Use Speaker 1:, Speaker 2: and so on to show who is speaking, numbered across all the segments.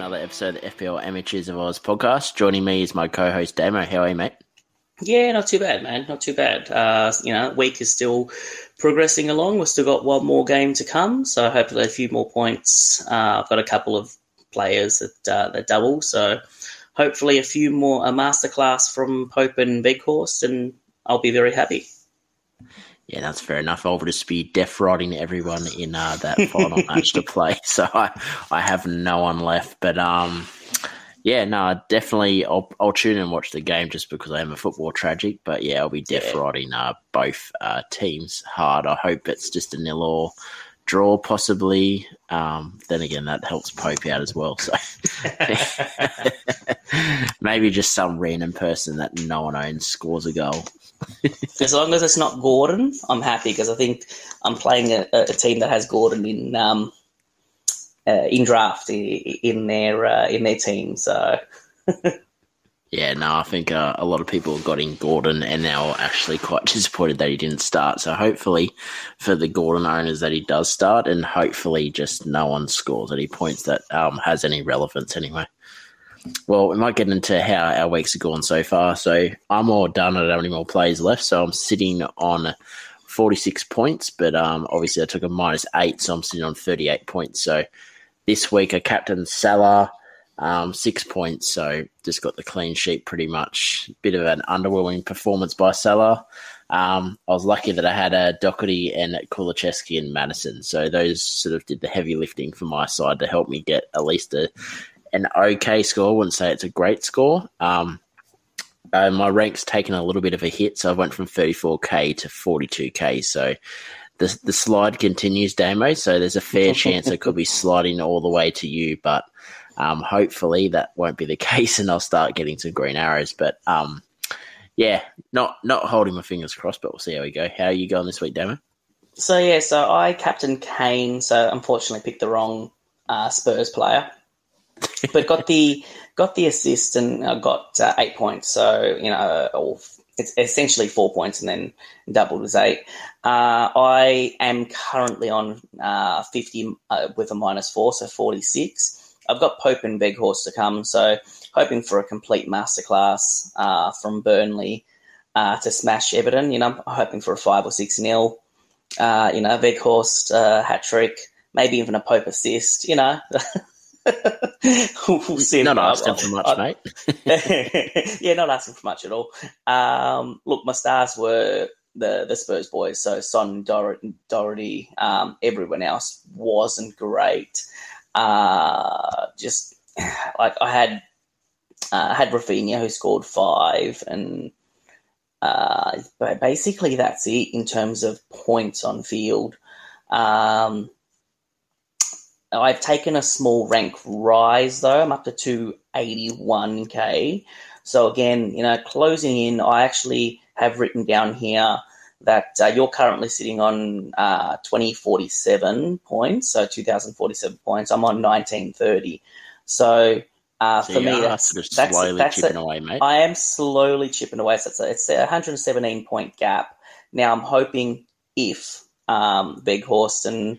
Speaker 1: another episode of the FPL Amateurs of Oz podcast. Joining me is my co-host Damo. How are you, mate?
Speaker 2: Yeah, not too bad, man. Not too bad. Uh, you know, week is still progressing along. We've still got one more game to come, so hopefully a few more points. Uh, I've got a couple of players that uh, that double, so hopefully a few more a masterclass from Pope and Weghorst, and I'll be very happy.
Speaker 1: Yeah, that's fair enough. I'll just be deaf riding everyone in uh, that final match to play, so I, I have no one left. But um, yeah, no, definitely. I'll, I'll tune in and watch the game just because I am a football tragic. But yeah, I'll be deaf yeah. uh, both uh, teams hard. I hope it's just a nil or draw, possibly. Um, then again, that helps Pope out as well. So maybe just some random person that no one owns scores a goal.
Speaker 2: as long as it's not Gordon, I'm happy because I think I'm playing a, a, team that has Gordon in um, uh, in draft in their uh, in their team. So.
Speaker 1: yeah, no, I think uh, a lot of people got in Gordon and now actually quite disappointed that he didn't start. So hopefully for the Gordon owners that he does start, and hopefully just no one scores any points that um, has any relevance anyway. Well, we might get into how our weeks have gone so far. So I'm all done. I don't have any more plays left. So I'm sitting on 46 points, but um, obviously I took a minus eight, so I'm sitting on 38 points. So this week I captain Salah, um, six points. So just got the clean sheet pretty much. Bit of an underwhelming performance by Salah. Um, I was lucky that I had a uh, Doherty and Kulusevski and Maddison. So those sort of did the heavy lifting for my side to help me get at least a an okay score. I wouldn't say it's a great score. Um, uh, my rank's taken a little bit of a hit, so I went from 34k to 42k. So the the slide continues, Damo. So there's a fair chance it could be sliding all the way to you, but um, hopefully that won't be the case, and I'll start getting some green arrows. But um, yeah, not not holding my fingers crossed, but we'll see how we go. How are you going this week, Damo?
Speaker 2: So yeah, so I captain Kane. So unfortunately picked the wrong uh, Spurs player but got the got the assist and uh, got uh, eight points. So you know, it's essentially four points and then doubled as eight. Uh, I am currently on uh, fifty uh, with a minus four, so forty six. I've got Pope and Weghorst to come, so hoping for a complete masterclass uh, from Burnley to smash Everton. You know, I'm hoping for a five or six nil. you know, Weghorst hat trick, maybe even a Pope assist. You know.
Speaker 1: we'll see. Not asking for much, I,
Speaker 2: mate. yeah, not asking for much at all. Um, look, my stars were the the Spurs boys, so Son, Doherty, Doherty um, everyone else wasn't great. Uh, just like I had, uh, I had Raphinha who scored five, and uh, basically that's it in terms of points on field. Um, I've taken a small rank rise though. I'm up to 281k. So again, you know, closing in, I actually have written down here that uh, you're currently sitting on uh, 2047 points, so 2047 points. I'm on 1930. So uh, so for me, that's,
Speaker 1: that's, slowly that's chipping a, away, mate.
Speaker 2: I am slowly chipping away. So it's a, it's a 117 point gap. Now I'm hoping if um, Weghorst and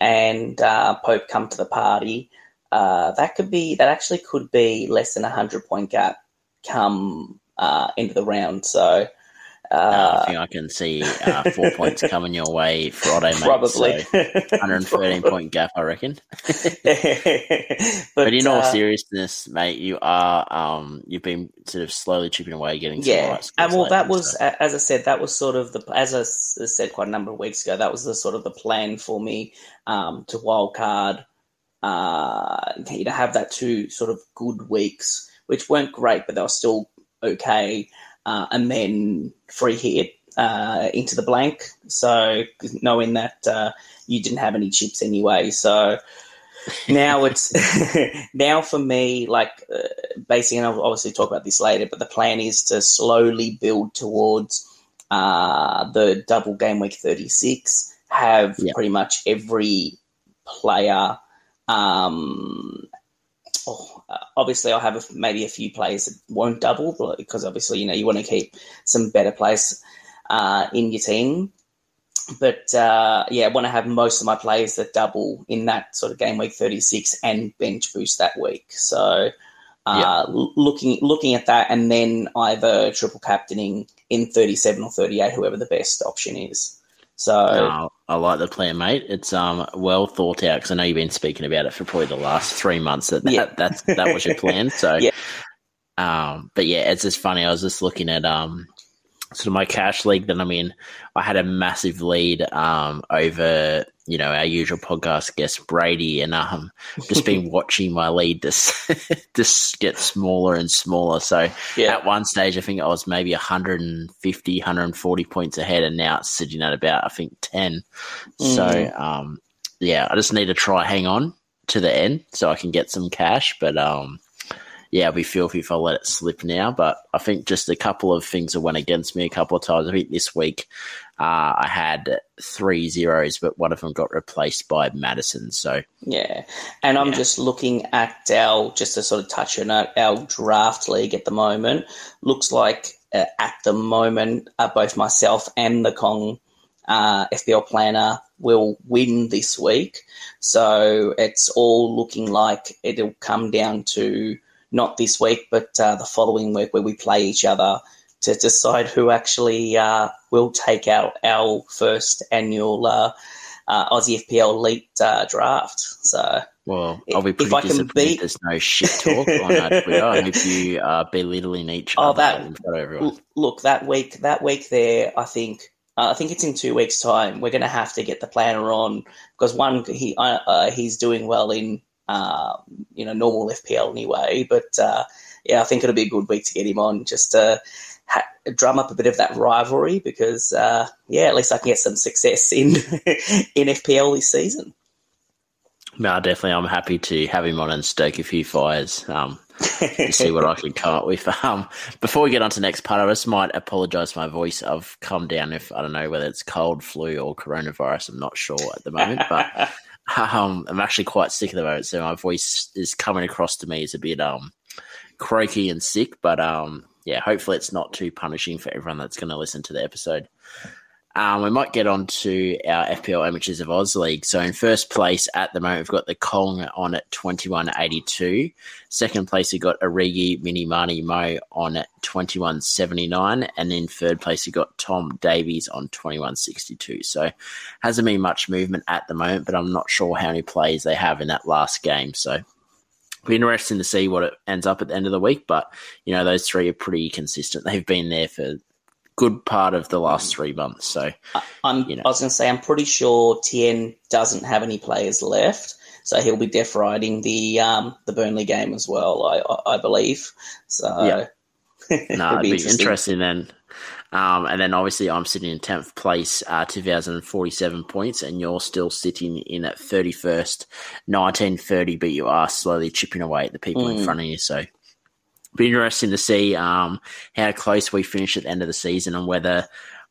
Speaker 2: and uh, Pope come to the party, uh, that could be that actually could be less than a hundred point gap come uh, into the round. So
Speaker 1: uh, I think I can see uh, four points coming your way Friday, mate.
Speaker 2: Probably.
Speaker 1: So 113 point gap, I reckon. but, but, in all uh, seriousness, mate, you are um, you've been sort of slowly chipping away, getting
Speaker 2: yeah. and well, that was so. as I said, that was sort of the as I said quite a number of weeks ago. That was the sort of the plan for me um, to wildcard. Uh, you know, have that two sort of good weeks, which weren't great, but they were still okay uh, and then free hit uh, into the blank. So knowing that uh, you didn't have any chips anyway, so now it's now for me like uh, basically, and I'll obviously talk about this later. But the plan is to slowly build towards uh, the double game week thirty six. Have yep. pretty much every player um, oh, uh, obviously I'll have a, maybe a few players that won't double because obviously you know you want to keep some better players uh, in your team. but uh, yeah, I want to have most of my players that double in that sort of game week 36 and bench boost that week. So uh, looking looking at that, and then either triple captaining in 37 or 38, whoever the best option is. So
Speaker 1: I like the plan, mate. It's um well thought out because I know you've been speaking about it for probably the last three months. That that, yeah. that, that was your plan. So yeah. Um, but yeah, it's just funny. I was just looking at um sort of my cash league that I'm in, I had a massive lead um, over you know our usual podcast guest Brady, and um, just been watching my lead just just get smaller and smaller. So yeah. at one stage, I think I was maybe 150, 140 points ahead, and now it's sitting at about I think 10. Mm. So um, yeah, I just need to try hang on to the end so I can get some cash, but um yeah, I'll be filthy if I let it slip now. But I think just a couple of things that went against me a couple of times. I think this week uh, I had three zeros, but one of them got replaced by Maddison. So
Speaker 2: yeah, and I'm yeah. just looking at our just to sort of touch on our, our draft league at the moment. Looks like uh, at the moment, uh, both myself and the Kong uh, FPL planner will win this week. So it's all looking like it'll come down to not this week, but uh, the following week where we play each other to decide who actually uh, will take out our first annual uh, uh Aussie FPL Elite uh, draft. So,
Speaker 1: well, I'll be pretty if disappointed. Beat... There's no shit talk on that Twitter, if you are belittling each oh, other that,
Speaker 2: Look, that week, that week there, I think. Uh, I think it's in two weeks' time. We're going to have to get the planner on because one, he he's doing well in uh, you know, normal FPL anyway. But uh, yeah, I think it'll be a good week to get him on just to ha- drum up a bit of that rivalry because uh, yeah, at least I can get some success in in FPL this season.
Speaker 1: No, definitely. I'm happy to have him on and stoke a few fires. Um, to see what I can come up with. Um, before we get on to the next part, I just might apologise for my voice. I've come down if I don't know whether it's cold, flu, or coronavirus. I'm not sure at the moment, but um, I'm actually quite sick at the moment, so my voice is coming across to me as a bit um croaky and sick. But um, yeah, hopefully it's not too punishing for everyone that's going to listen to the episode. Um, we might get on to our FPL Amateurs of Oz League. So in first place at the moment, we've got the Kong on at 21.82. Second place, we've got Origi Mini Mani Mo on at 21.79. And in third place, we've got Tom Davies on 21.62. So hasn't been much movement at the moment, but I'm not sure how many plays they have in that last game. So be interesting to see what it ends up at the end of the week. But, you know, those three are pretty consistent. They've been there for good part of the last three months. So
Speaker 2: I'm, you know. I was going to say, I'm pretty sure Tien doesn't have any players left, so he'll be def riding the um, the Burnley game as well. I I, believe. So
Speaker 1: yeah, no, it'd be, interesting. interesting then. Um, and then obviously I'm sitting in 10th place, uh, 2047 points, and you're still sitting in at 31st, 1930, but you are slowly chipping away at the people mm. in front of you. So be interesting to see um, how close we finish at the end of the season and whether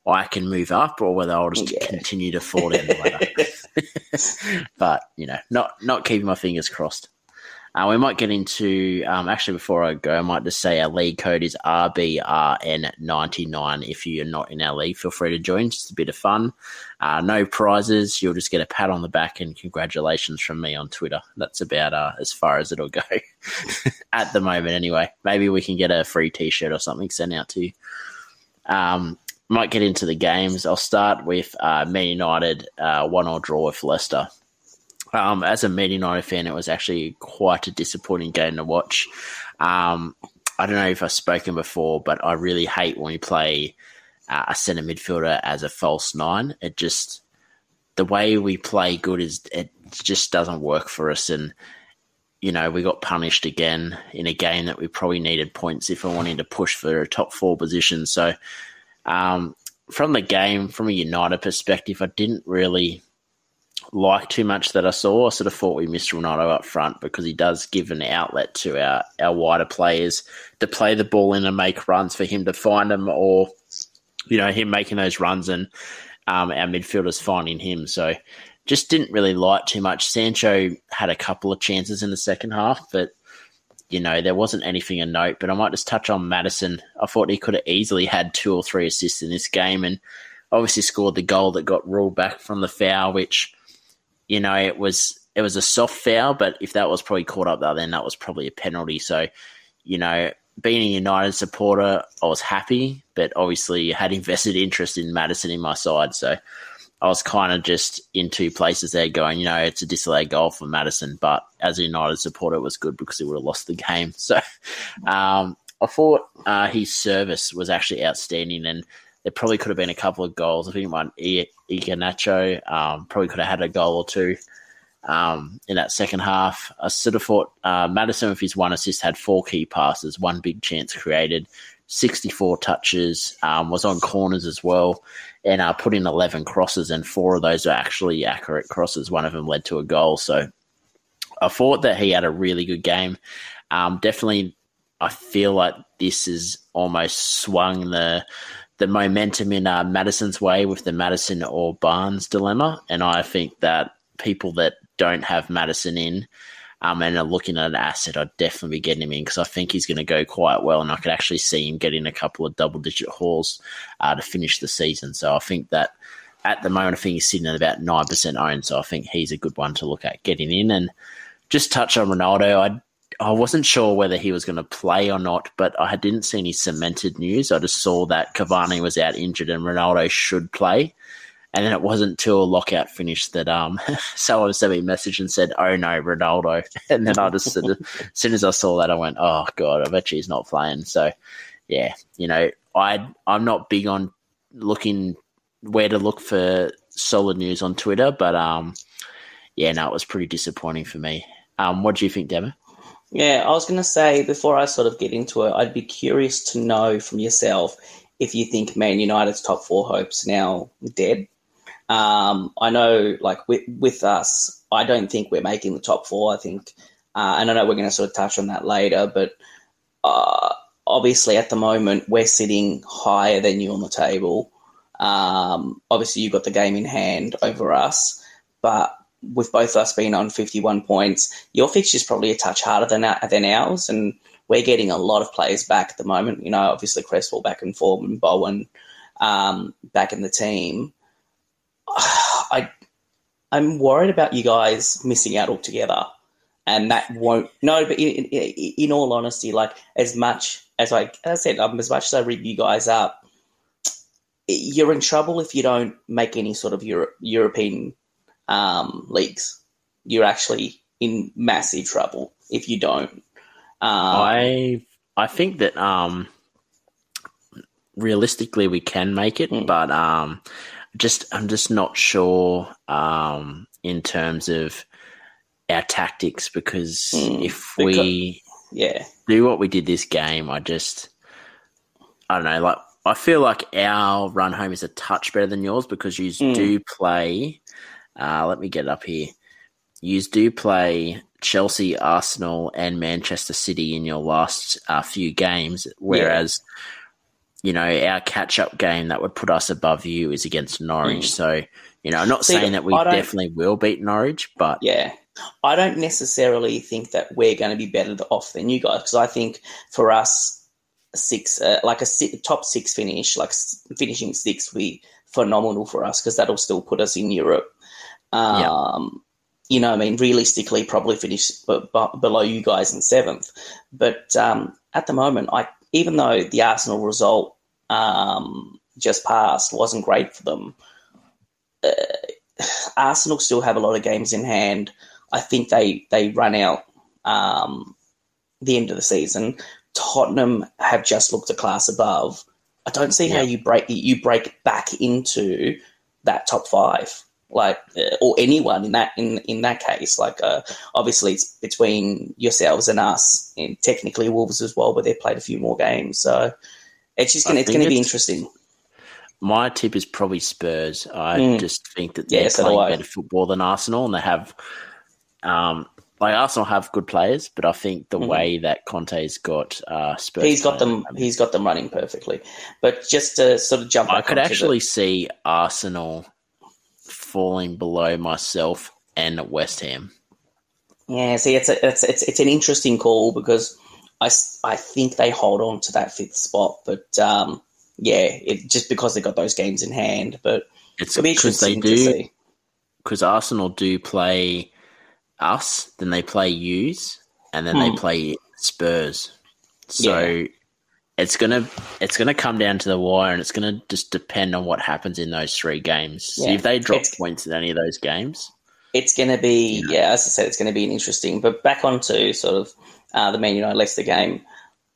Speaker 1: I can move up or whether I'll just yeah. continue to fall down the ladder. but you know, not not keeping my fingers crossed. Uh, we might get into, um, actually, before I go, I might just say our league code is RBRN99. If you're not in our league, feel free to join. Just a bit of fun. Uh, no prizes. You'll just get a pat on the back and congratulations from me on Twitter. That's about uh, as far as it'll go at the moment, anyway. Maybe we can get a free t shirt or something sent out to you. Um, might get into the games. I'll start with uh, Man United, uh, one or draw with Leicester. Um, as a Man United fan, it was actually quite a disappointing game to watch. Um, I don't know if I've spoken before, but I really hate when we play uh, a centre midfielder as a false nine. It just the way we play good is it just doesn't work for us, and you know we got punished again in a game that we probably needed points if we wanted to push for a top four position. So um, from the game, from a United perspective, I didn't really like too much that I saw. I sort of thought we missed Ronaldo up front because he does give an outlet to our, our wider players to play the ball in and make runs for him to find them or, you know, him making those runs and um, our midfielders finding him. So just didn't really like too much. Sancho had a couple of chances in the second half, but, you know, there wasn't anything of note. But I might just touch on Maddison. I thought he could have easily had two or three assists in this game and obviously scored the goal that got ruled back from the foul, which you know it was it was a soft foul, but if that was probably caught up there, then that was probably a penalty. So you know, being a United supporter, I was happy, but obviously had invested interest in Maddison in my side, so. I was kind of just in two places there going, you know, it's a disallowed goal for Maddison, but as a United supporter, it was good because he would have lost the game. So um, I thought uh, his service was actually outstanding, and there probably could have been a couple of goals. I think one Iheanacho um, probably could have had a goal or two um, in that second half. I sort thought uh, Maddison, with his one assist, had four key passes, one big chance created, 64 touches, um, was on corners as well, and uh, put in 11 crosses, and four of those were actually accurate crosses. One of them led to a goal. So I thought that he had a really good game. Um, definitely I feel like this has almost swung the the momentum in uh, Maddison's way with the Maddison or Barnes dilemma, and I think that people that don't have Maddison in um, and are looking at an asset, I'd definitely be getting him in because I think he's going to go quite well, and I could actually see him getting a couple of double digit hauls uh, to finish the season. So I think that at the moment, I think he's sitting at about nine percent owned, so I think he's a good one to look at getting in and. Just touch on Ronaldo. I I wasn't sure whether he was going to play or not, but I didn't see any cemented news. I just saw that Cavani was out injured and Ronaldo should play. And then it wasn't until a lockout finished that um, someone sent me a message and said, "Oh no, Ronaldo!" And then I just, as soon as I saw that, I went, "Oh god, I bet he's not playing." So, yeah, you know, I I'm not big on looking where to look for solid news on Twitter, but um, yeah, no, it was pretty disappointing for me. Um, what do you think, Damo?
Speaker 2: Yeah, I was going to say before I sort of get into it, I'd be curious to know from yourself if you think Man United's top four hopes now dead. Um, I know, like with with us, I don't think we're making the top four. I think, uh, and I know we're going to sort of touch on that later, but uh, obviously at the moment we're sitting higher than you on the table. Um, obviously, you've got the game in hand over us, but with both us being on 51 points, your fixture is probably a touch harder than than ours, and we're getting a lot of players back at the moment. You know, obviously Cresswell back in form and Bowen um, back in the team. I I'm worried about you guys missing out altogether, and that won't. No, but in, in, in all honesty, like as much as I, as I said, um, as much as I rig you guys up, you're in trouble if you don't make any sort of Euro- European um, leagues. You're actually in massive trouble if you don't.
Speaker 1: Um, I I think that um, realistically we can make it, mm. but um, just I'm just not sure um, in terms of our tactics because mm, if because, we
Speaker 2: yeah
Speaker 1: do what we did this game, I just I don't know like I feel like our run home is a touch better than yours because you mm. do play uh, let me get up here. You do play Chelsea, Arsenal, and Manchester City in your last uh, few games, whereas yeah. you know our catch-up game that would put us above you is against Norwich. Mm. So you know, I'm not See, saying that we definitely will beat Norwich, but
Speaker 2: yeah, I don't necessarily think that we're going to be better off than you guys because I think for us, six uh, like a top six finish, like finishing six, would be phenomenal for us because that'll still put us in Europe. Um, yeah. You know, I mean, realistically, probably finish b- b- below you guys in seventh. But um, at the moment, I even though the Arsenal result um, just passed wasn't great for them, uh, Arsenal still have a lot of games in hand. I think they they run out um, the end of the season. Tottenham have just looked a class above. I don't see yeah. how you break you break back into that top five like uh, or anyone in that in in that case like uh, obviously it's between yourselves and us and technically wolves as well but they've played a few more games so it's just gonna it's gonna be interesting
Speaker 1: my tip is probably spurs i mm. just think that they're yeah, so playing better football than arsenal and they have um like Arsenal have good players, but I think the mm-hmm. way that Conte's got uh, Spurs,
Speaker 2: he's got them. I mean, he's got them running perfectly. But just to sort of jump,
Speaker 1: I could actually the, see Arsenal falling below myself and West Ham.
Speaker 2: Yeah, see, it's a, it's it's it's an interesting call because I, I think they hold on to that fifth spot, but um, yeah, it, just because they got those games in hand. But
Speaker 1: It's because they
Speaker 2: interesting to
Speaker 1: do
Speaker 2: see.
Speaker 1: because Arsenal do play us, then they play yous, and then they
Speaker 2: Hmm.
Speaker 1: play Spurs. So
Speaker 2: Yeah.
Speaker 1: It's gonna it's gonna come down to the wire, and it's gonna just depend on what happens in those three games.
Speaker 2: Yeah.
Speaker 1: if they drop
Speaker 2: It's-
Speaker 1: points in any of those games.
Speaker 2: It's going to be,
Speaker 1: Yeah.
Speaker 2: yeah, as I said, it's going to be an interesting. But back onto sort of uh, the Man United Leicester game,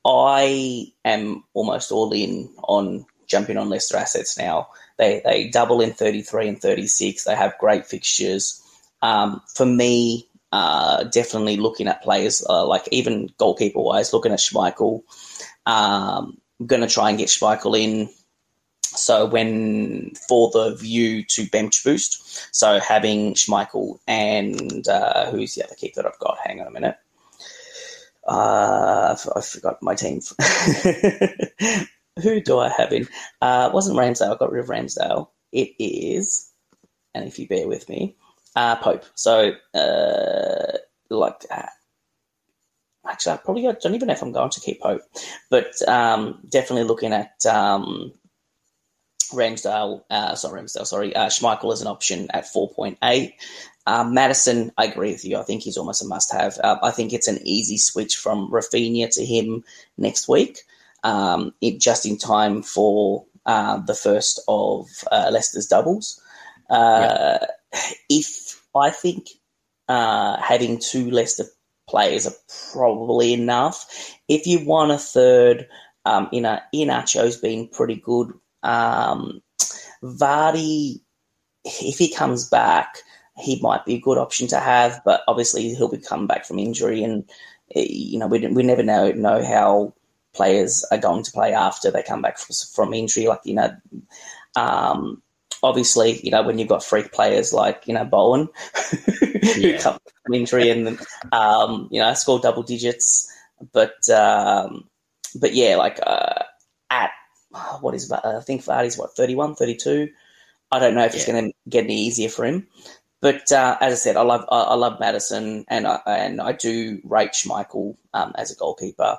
Speaker 2: I am almost all in on jumping on Leicester assets now. They they double in 33 and 36. They have great fixtures. Um, for me, uh, definitely looking at players uh, like even goalkeeper wise, looking at Schmeichel. Um, I'm going to try and get Schmeichel in. So when for the view to bench boost, so having Schmeichel and uh, who's the other keeper that I've got? Hang on a minute. Uh, I forgot my team. Who do I have in? Uh, wasn't Ramsdale. I got rid of Ramsdale. It is, and if you bear with me, uh, Pope. So, uh, like, actually, I probably don't even know if I'm going to keep Pope, but um, definitely looking at um, Ramsdale. Uh, sorry, Ramsdale. Sorry, uh, Schmeichel as an option at four point eight. Um, Maddison, I agree with you. I think he's almost a must-have. Uh, I think it's an easy switch from Raphinha to him next week, um, it, just in time for uh, the first of uh, Leicester's doubles. Uh, If I think uh, having two Leicester players are probably enough. If you want a third, um, you know, Iheanacho's been pretty good. Um, Vardy, if he comes back, he might be a good option to have, but obviously he'll be coming back from injury, and eh, you know we we never know know how players are going to play after they come back from, from injury. Like you know, um, obviously you know when you've got freak players like you know Bowen who
Speaker 1: Yeah.
Speaker 2: come from injury and um, you know score double digits, but um, but yeah, like uh, at what is I think Vardy's what 31, 32. I don't know if it's going to get any easier for him. But uh, as I said, I love I, I love Maddison, and I, and I do rate Schmeichel um, as a goalkeeper.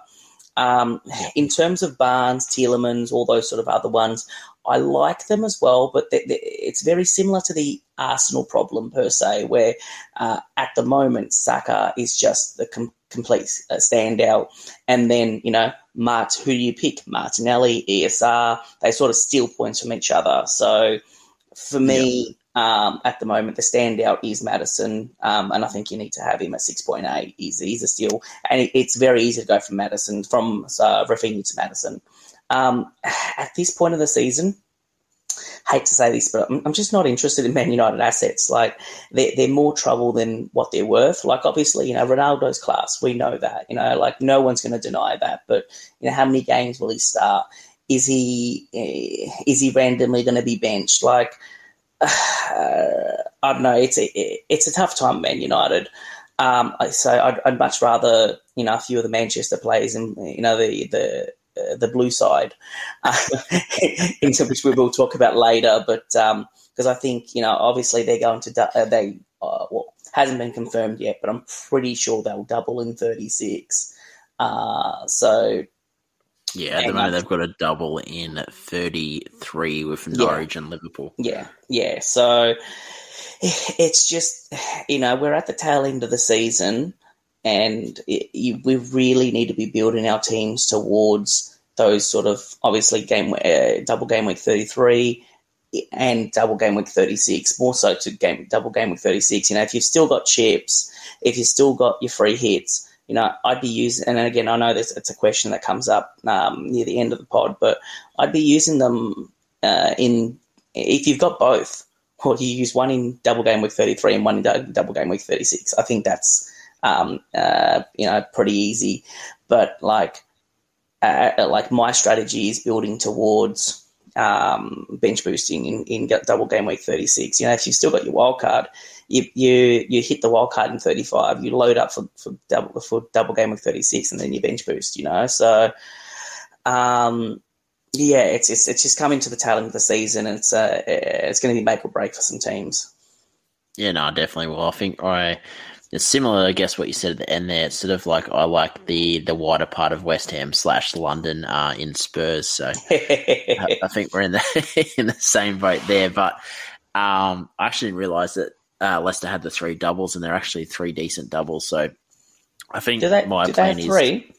Speaker 2: Um, in terms of Barnes, Tielemans, all those sort of other ones, I like them as well. But it's very similar to the Arsenal problem per se, where uh, at the moment Saka is just the com- complete uh, standout, and then you know Mart, who do you pick? Martinelli, ESR, they sort of steal points from each other. So for me, um, at the moment, the standout is Maddison, um, and I think you need to have him at six point eight. He's, he's a steal, and it, it's very easy to go from Maddison from uh, Raphinha to Maddison. Um, at this point of the season, hate to say this, but I'm, I'm just not interested in Man United assets. Like they're, they're more trouble than what they're worth. Like obviously, you know, Ronaldo's class, we know that. You know, like no one's going to deny that. But you know, how many games will he start? Is he eh, is he randomly going to be benched? Like uh, I don't know. It's a it's a tough time, Man United. Um, so I'd, I'd much rather you know a few of the Manchester players and you know the the uh, the blue side, into which we will talk about later. But because I think you know obviously they're going to du- uh, they uh, well hasn't been confirmed yet, but I'm pretty sure they'll double in 36. Uh, so
Speaker 1: Yeah, at the moment they've got a double in 33 with
Speaker 2: Yeah.
Speaker 1: Norwich and Liverpool.
Speaker 2: Yeah, yeah. So it's just, you know, we're at the tail end of the season, and it, you, we really need to be building our teams towards those sort of obviously game uh, double game week thirty three and double game week thirty six. More so to game double game week thirty six. You know, if you've still got chips, if you've still got your free hits. You know, I'd be using, and again, I know this it's a question that comes up um, near the end of the pod, but I'd be using them uh, in if you've got both, or you use one in double game week 33 and one in double game week 36, I think that's, um, uh, you know, pretty easy. But like, uh, like my strategy is building towards um, bench boosting in, in double game week 36. You know, if you've still got your wild card, you, you, you hit the wild card in 35, you load up for, for double, for double game week 36 and then you bench boost, you know? So, um, yeah, it's, it's it's just coming to the tail end of the season, and it's uh, it's going to be make or break for some teams.
Speaker 1: Yeah, no, definitely. Well, I think I it's similar, I guess, what you said at the end there. It's sort of like I like the the wider part of West Ham slash London uh, in Spurs. So I, I, think we're in the in the same boat there. But um, I actually didn't realise that uh, Leicester had the three doubles, and they're actually three decent doubles. So I think
Speaker 2: they,
Speaker 1: my plan
Speaker 2: they three?
Speaker 1: is.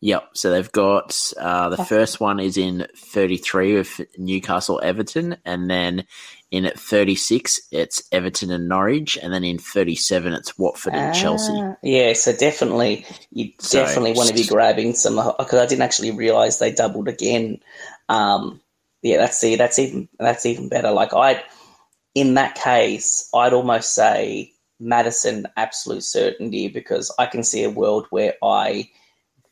Speaker 1: Yep. So they've got uh, the first one is in 33 with Newcastle Everton, and then in at 36 it's Everton and Norwich, and then in 37 it's Watford and ah, Chelsea.
Speaker 2: Yeah, so definitely you so, definitely want to be grabbing some because I didn't actually realize they doubled again. Um, yeah, that's see, that's even that's even better. Like I, in that case, I'd almost say Maddison absolute certainty because I can see a world where I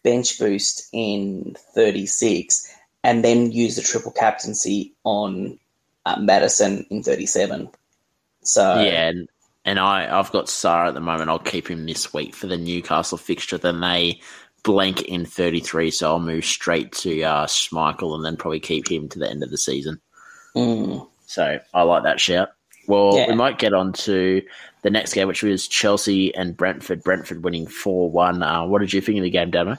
Speaker 2: bench boost in 36 and then use the triple captaincy on uh, Maddison in 37. So
Speaker 1: yeah, and, and I I've got Sarr at the moment. I'll keep him this week for the Newcastle fixture. Then they blank in 33, so I'll move straight to uh, Schmeichel and then probably keep him to the end of the season.
Speaker 2: Mm.
Speaker 1: So I like that shout. Well, yeah. we might get on to the next game, which was Chelsea and Brentford. Brentford winning 4 1. Uh, what did you think of the game, Damo?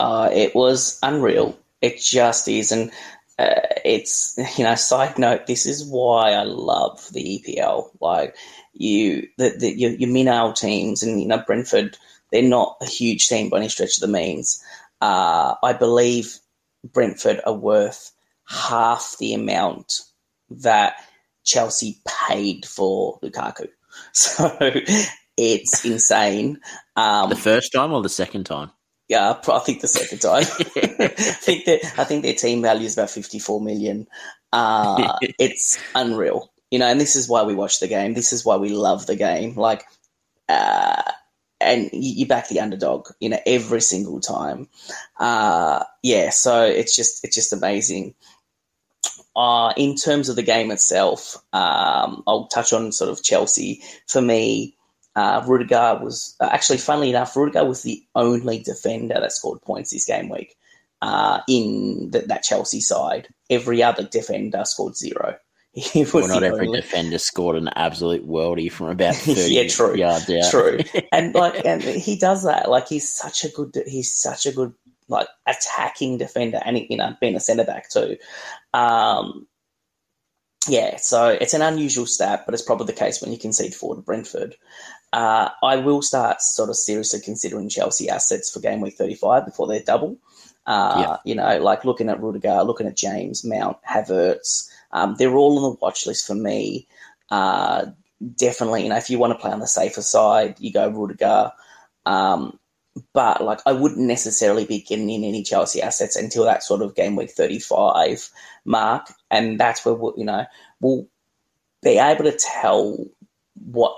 Speaker 2: Uh, it was unreal. It just is. And uh, it's, you know, side note, this is why I love the EPL. Like, you, the, your, your Minnow teams and, you know, Brentford, they're not a huge team by any stretch of the means. Uh, I believe Brentford are worth half the amount that Chelsea paid for Lukaku. So it's insane. Um,
Speaker 1: the first time or the second time?
Speaker 2: Yeah, I think the second time. I think that I think their team value is about fifty four million. Uh, it's unreal, you know. And this is why we watch the game. This is why we love the game. Like, uh, and you, back the underdog, you know, every single time. Uh, yeah, so it's just it's just amazing. Uh, in terms of the game itself, um, I'll touch on sort of Chelsea. For me, uh, Rudiger was uh, actually, funnily enough, Rudiger was the only defender that scored points this game week uh, in the, that Chelsea side. Every other defender scored zero.
Speaker 1: Well, not every only... defender scored an absolute worldie from about thirty
Speaker 2: yeah, true,
Speaker 1: yards out.
Speaker 2: True, and like, and he does that. Like, he's such a good, he's such a good like attacking defender, and you know, being a centre back too. Um, yeah, so it's an unusual stat, but it's probably the case when you concede four to Brentford. Uh, I will start sort of seriously considering Chelsea assets for game week 35 before they're double. Uh, yeah. You know, like looking at Rudiger, looking at James, Mount, Havertz. Um, they're all on the watch list for me. Uh, definitely, you know, if you want to play on the safer side, you go Rudiger. Um, but like, I wouldn't necessarily be getting in any Chelsea assets until that sort of game week 35 mark. And that's where, we'll, you know, we'll be able to tell what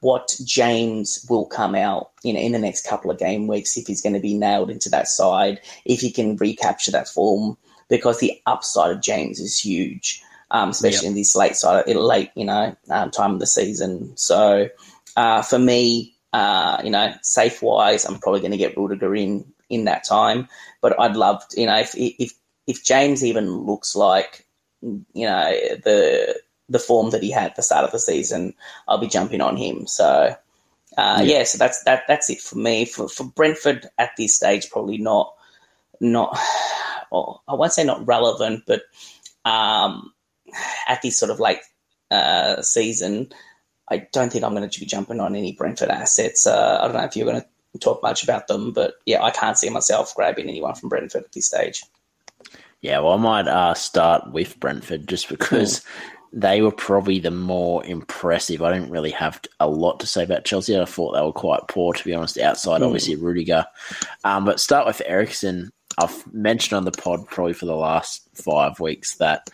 Speaker 2: what James will come out in in the next couple of game weeks if he's going to be nailed into that side, if he can recapture that form, because the upside of James is huge, um, especially yep. in this late side, late you know um, time of the season. So uh, for me, uh, you know, safe wise, I'm probably going to get Rudiger in in that time, but I'd love you know if if if James even looks like you know the the form that he had at the start of the season, I'll be jumping on him. So, uh, yeah. yeah. so that's that. That's it for me. For for Brentford at this stage, probably not not. Well, I won't say not relevant, but um, at this sort of late uh, season, I don't think I'm going to be jumping on any Brentford assets. Uh, I don't know if you're going to talk much about them, but yeah, I can't see myself grabbing anyone from Brentford at this stage.
Speaker 1: Yeah, well, I might uh, start with Brentford just because mm they were probably the more impressive. I didn't really have a lot to say about Chelsea. I thought they were quite poor, to be honest, outside, mm. obviously, Rudiger. Um, but start with Eriksen. I've mentioned on the pod probably for the last five weeks that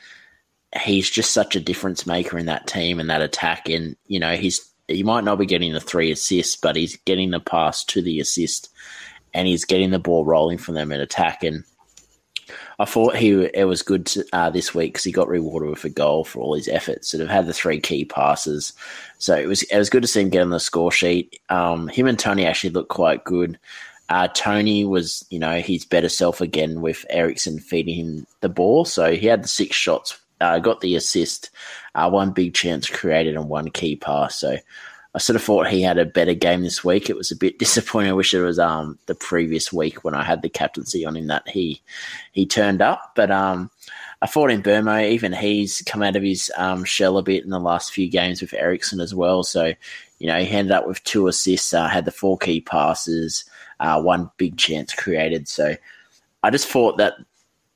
Speaker 1: he's just such a difference maker in that team and that attack. And, you know, he's he might not be getting the three assists, but he's getting the pass to the assist and he's getting the ball rolling from them in attack. And I thought he it was good to, uh, this week because he got rewarded with a goal for all his efforts and have had the three key passes. So it was it was good to see him get on the score sheet. Um, him and Toney actually looked quite good. Uh, Toney was, you know, his better self again with Eriksen feeding him the ball. So he had the six shots, uh, got the assist, uh, one big chance created, and one key pass. So I sort of thought he had a better game this week. It was a bit disappointing. I wish it was um, the previous week when I had the captaincy on him that he he turned up. But um, I thought in Mbeumo, even he's come out of his um, shell a bit in the last few games with Eriksen as well. So, you know, he ended up with two assists, uh, had the four key passes, uh, one big chance created. So I just thought that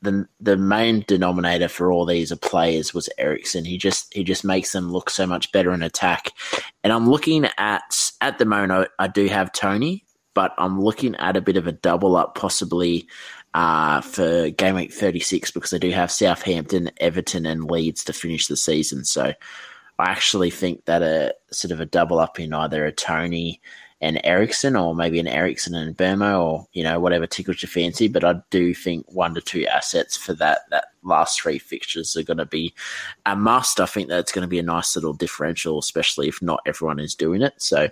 Speaker 1: the the main denominator for all these players was Eriksen. He just he just makes them look so much better in attack. And I'm looking at at the moment I, do have Toney, but I'm looking at a bit of a double up possibly uh, for game week 36 because I do have Southampton, Everton, and Leeds to finish the season. So I actually think that a sort of a double up in either a Toney and Eriksen or maybe an Eriksen and Mbeumo or, you know, whatever tickles your fancy. But I do think one to two assets for that, that last three fixtures are going to be a must. I think that's going to be a nice little differential, especially if not everyone is doing it. So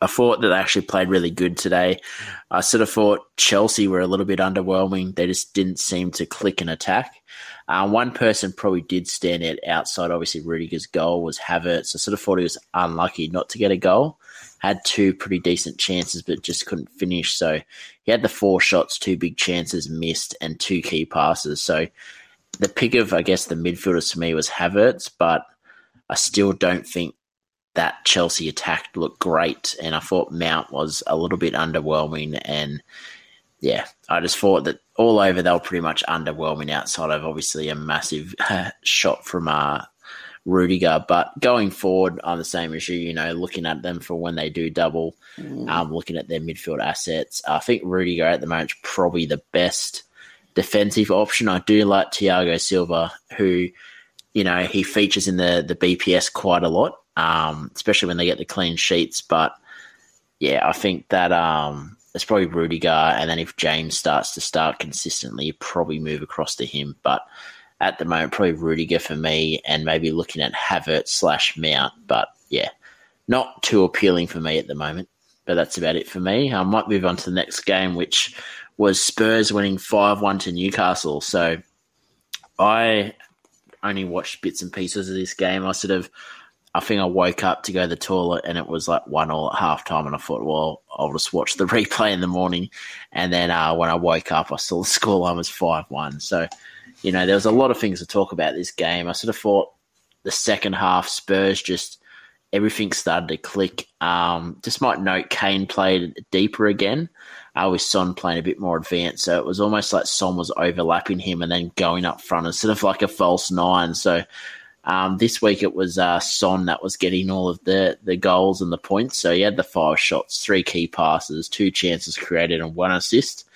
Speaker 1: I thought that they actually played really good today. I sort of thought Chelsea were a little bit underwhelming. They just didn't seem to click and attack. Uh, one person probably did stand out outside, obviously, Rudiger's goal was Havertz. I sort of thought he was unlucky not to get a goal. Had two pretty decent chances, but just couldn't finish. So he had the four shots, two big chances missed, and two key passes. So the pick of, I guess, the midfielders to me was Havertz, but I still don't think that Chelsea attack looked great, and I thought Mount was a little bit underwhelming. And yeah, I just thought that all over they were pretty much underwhelming outside of obviously a massive shot from uh, Rudiger. But going forward on the same issue, you know, looking at them for when they do double, mm. um, looking at their midfield assets, I think Rudiger at the moment is probably the best defensive option. I do like Thiago Silva, who, you know, he features in the, the BPS quite a lot um, especially when they get the clean sheets. But yeah, I think that um, it's probably Rudiger, and then if James starts to start consistently, you probably move across to him. But at the moment, probably Rudiger for me, and maybe looking at Havertz slash Mount. But yeah, not too appealing for me at the moment. But that's about it for me. I might move on to the next game, which was Spurs winning 5 1 to Newcastle. So I only watched bits and pieces of this game. I sort of I think I woke up to go to the toilet and it was like one all at half time and I thought, well, I'll just watch the replay in the morning. And then uh, when I woke up, I saw the scoreline was 5 1. So, you know, there was a lot of things to talk about this game. I sort of thought the second half, Spurs just everything started to click. Um, just might note Kane played deeper again, uh, with Son playing a bit more advanced. So it was almost like Son was overlapping him and then going up front instead of like a false nine. So um, this week it was uh, Son that was getting all of the, the goals and the points. So he had the five shots, three key passes, two chances created, and one assist.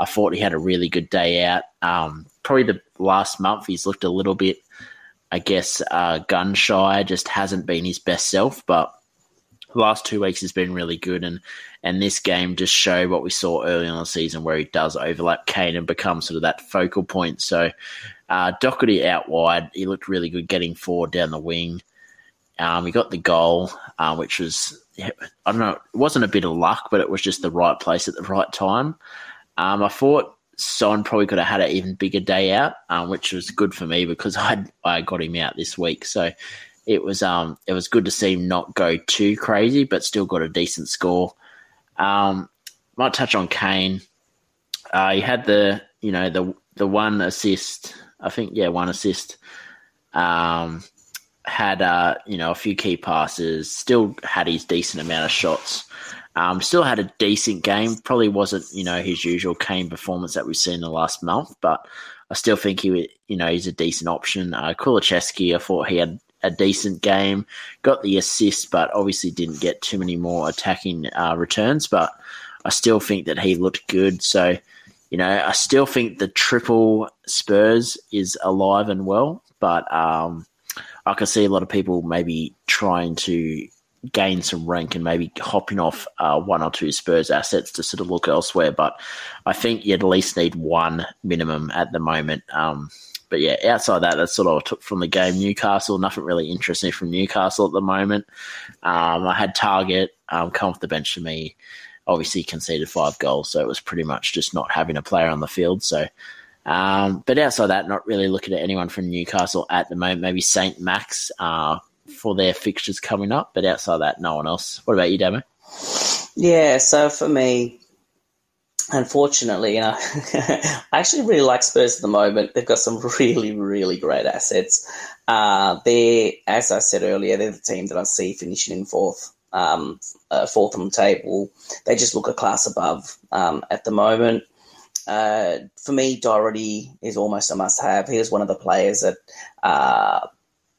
Speaker 1: I thought he had a really good day out. Um, probably the last month he's looked a little bit, I guess, uh, gun shy. Just hasn't been his best self, but the last two weeks has been really good. And and this game just showed what we saw early on in the season, where he does overlap Kane and become sort of that focal point. So uh, Doherty out wide, he looked really good getting forward down the wing. Um, he got the goal, uh, which was I don't know, it wasn't a bit of luck, but it was just the right place at the right time. Um, I thought Son probably could have had an even bigger day out, um, which was good for me because I I got him out this week, so it was um it was good to see him not go too crazy, but still got a decent score. Um, might touch on Kane. Uh, he had the you know the the one assist I think yeah, one assist. Um, had uh, you know a few key passes. Still had his decent amount of shots. Um, still had a decent game. Probably wasn't you know his usual Kane performance that we've seen in the last month, but I still think he you know he's a decent option. Uh, Kulusevski, I thought he had a decent game. Got the assist, but obviously didn't get too many more attacking uh, returns. But I still think that he looked good. So you know, I still think the triple Spurs is alive and well, but um, I can see a lot of people maybe trying to gain some rank and maybe hopping off uh, one or two Spurs assets to sort of look elsewhere. But I think you at least need one minimum at the moment. Um, but yeah, outside that, that's sort of took from the game. Newcastle, nothing really interesting from Newcastle at the moment. Um, I had Targett um, come off the bench for me obviously conceded five goals, so it was pretty much just not having a player on the field. So, um, but outside that, not really looking at anyone from Newcastle at the moment. Maybe Saint Max uh, for their fixtures coming up. But outside that, no one else. What about you, Damo?
Speaker 2: Yeah, so for me, unfortunately, you know, I actually really like Spurs at the moment. They've got some really, really great assets. Uh, they're, as I said earlier, they're the team that I see finishing in fourth, um, uh, fourth on the table. They just look a class above um, at the moment. Uh, for me, Doherty is almost a must-have. He is one of the players that uh,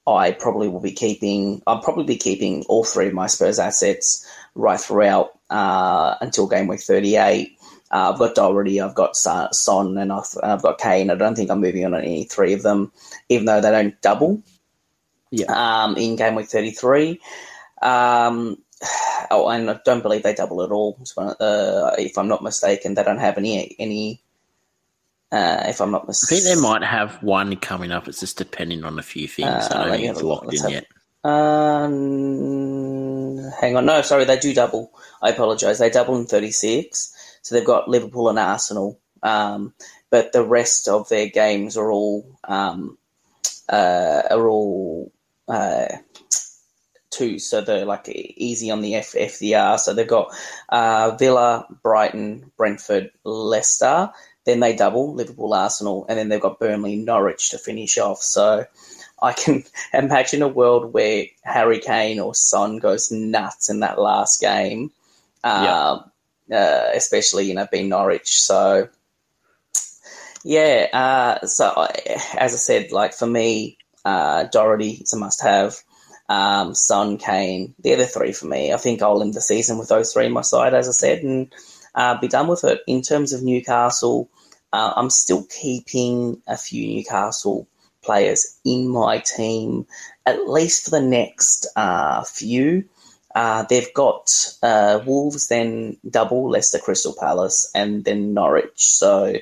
Speaker 2: I probably will be keeping. I'll probably be keeping all three of my Spurs assets right throughout uh, until game week 38. Uh, I've got Doherty, I've got Son, and I've, I've, got Kane. I don't think I'm moving on any three of them, even though they don't double.
Speaker 1: Yeah.
Speaker 2: Um, in game week 33. Um, oh, and I don't believe they double at all. Uh, if I'm not mistaken, they don't have any any. Uh, if I'm not mistaken,
Speaker 1: I think they might have one coming up. It's just depending on a few things. Uh, I don't think it's locked in have, yet.
Speaker 2: Um, hang on, no, sorry, they do double. I apologise. They double in 36. So they've got Liverpool and Arsenal, um, but the rest of their games are all um, uh, are all uh, two. So they're like easy on the F- FDR. So they've got uh, Villa, Brighton, Brentford, Leicester. Then they double Liverpool, Arsenal, and then they've got Burnley, Norwich to finish off. So I can imagine a world where Harry Kane or Son goes nuts in that last game. Uh, uh, especially you know being Norwich. So yeah, uh, so as I said, like for me, uh, Doherty is a must-have. Um, Son, Kane, they're the three for me. I think I'll end the season with those three in my side, as I said, and uh, be done with it. In terms of Newcastle, uh, I'm still keeping a few Newcastle players in my team, at least for the next uh, few. Uh, they've got uh, Wolves, then double Leicester, Crystal Palace, and then Norwich. So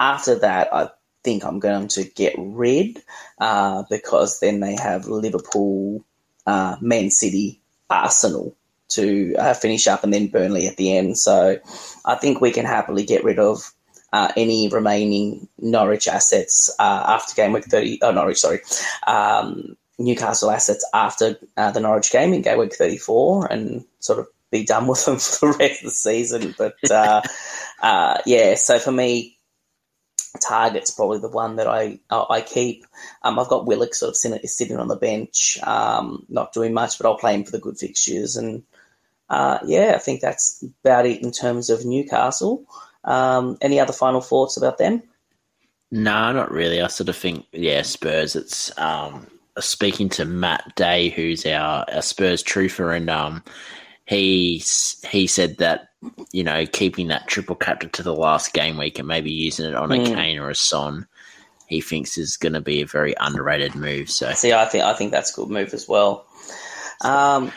Speaker 2: after that, I think I'm going to get rid uh, because then they have Liverpool, uh, Man City, Arsenal to uh, finish up, and then Burnley at the end. So I think we can happily get rid of. Uh, any remaining Norwich assets after game week 30, oh, Norwich, sorry, um, Newcastle assets after uh, the Norwich game in game week 34 and sort of be done with them for the rest of the season. But uh, uh, yeah, so for me, Targett's probably the one that I I keep. Um, I've got Willock sort of sitting, sitting on the bench, um, not doing much, but I'll play him for the good fixtures. And uh, yeah, I think that's about it in terms of Newcastle. Um, any other final thoughts about them?
Speaker 1: No, not really. I sort of think, yeah, Spurs. It's um, speaking to Matt Day, who's our, our Spurs truther, and um, he he said that you know keeping that triple captain to the last game week and maybe using it on a mm. Kane or a Son, he thinks is going to be a very underrated move. So
Speaker 2: see, I think I think that's a good move as well. Um,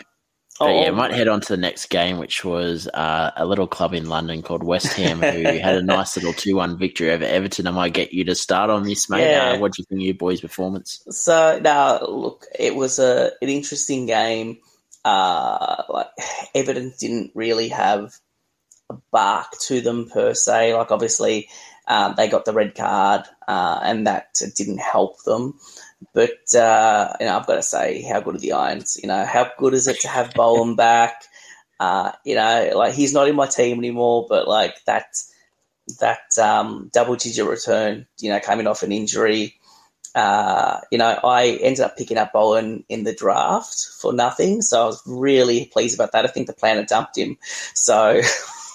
Speaker 1: but oh, yeah, might head on to the next game, which was uh, a little club in London called West Ham, who had a nice little two-one victory over Everton. I might get you to start on this, mate. Yeah. Uh, what do you think of your boys' performance?
Speaker 2: So now, look, it was a an interesting game. Uh, like Everton didn't really have a bark to them per se. Like obviously, um, they got the red card, uh, and that didn't help them. But uh, you know, I've got to say, how good are the Irons? You know, how good is it to have Bowen back? Uh, you know, like he's not in my team anymore, but like that that um, double digit return, you know, coming off an injury. Uh, you know, I ended up picking up Bowen in the draft for nothing, so I was really pleased about that. I think the planner dumped him, so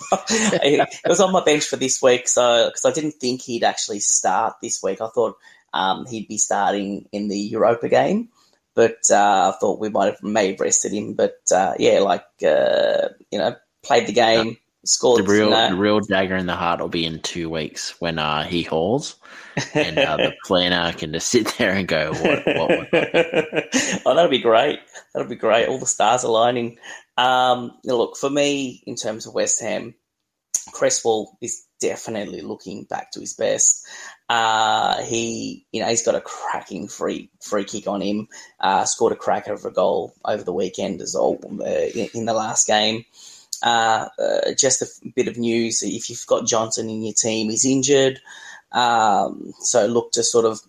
Speaker 2: it was on my bench for this week. So because I didn't think he'd actually start this week, I thought um, he'd be starting in the Europa game. But uh, I thought we might have may have rested him. But uh, yeah, like uh, you know, played the game, scored.
Speaker 1: The real, the real dagger in the heart will be in two weeks when uh, he hauls, and uh, the planner can just sit there and go, "What? what,
Speaker 2: what? oh, that'll be great. That'll be great. All the stars aligning. Um, look, for me, in terms of West Ham, Cresswell is definitely looking back to his best. Uh, he, you know, he's got a cracking free free kick on him. Uh, scored a cracker of a goal over the weekend as well uh, in, in, the last game. Uh, uh, just a bit of news: if you've got Johnson in your team, he's injured. Um, so look to sort of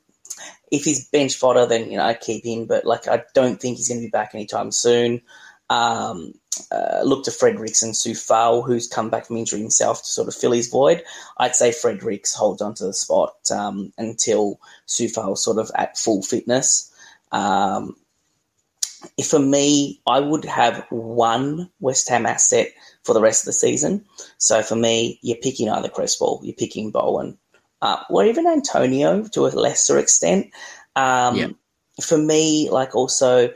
Speaker 2: if he's bench fodder, then you know keep him. But like I don't think he's going to be back anytime soon. Um, uh, look to Fredericks and Coufal, who's come back from injury himself to sort of fill his void. I'd say Fredericks holds onto the spot um, until Coufal's sort of at full fitness. Um, for me, I would have one West Ham asset for the rest of the season. So for me, you're picking either Cresswell, you're picking Bowen, uh, or even Antonio to a lesser extent. Um, yeah. For me, like also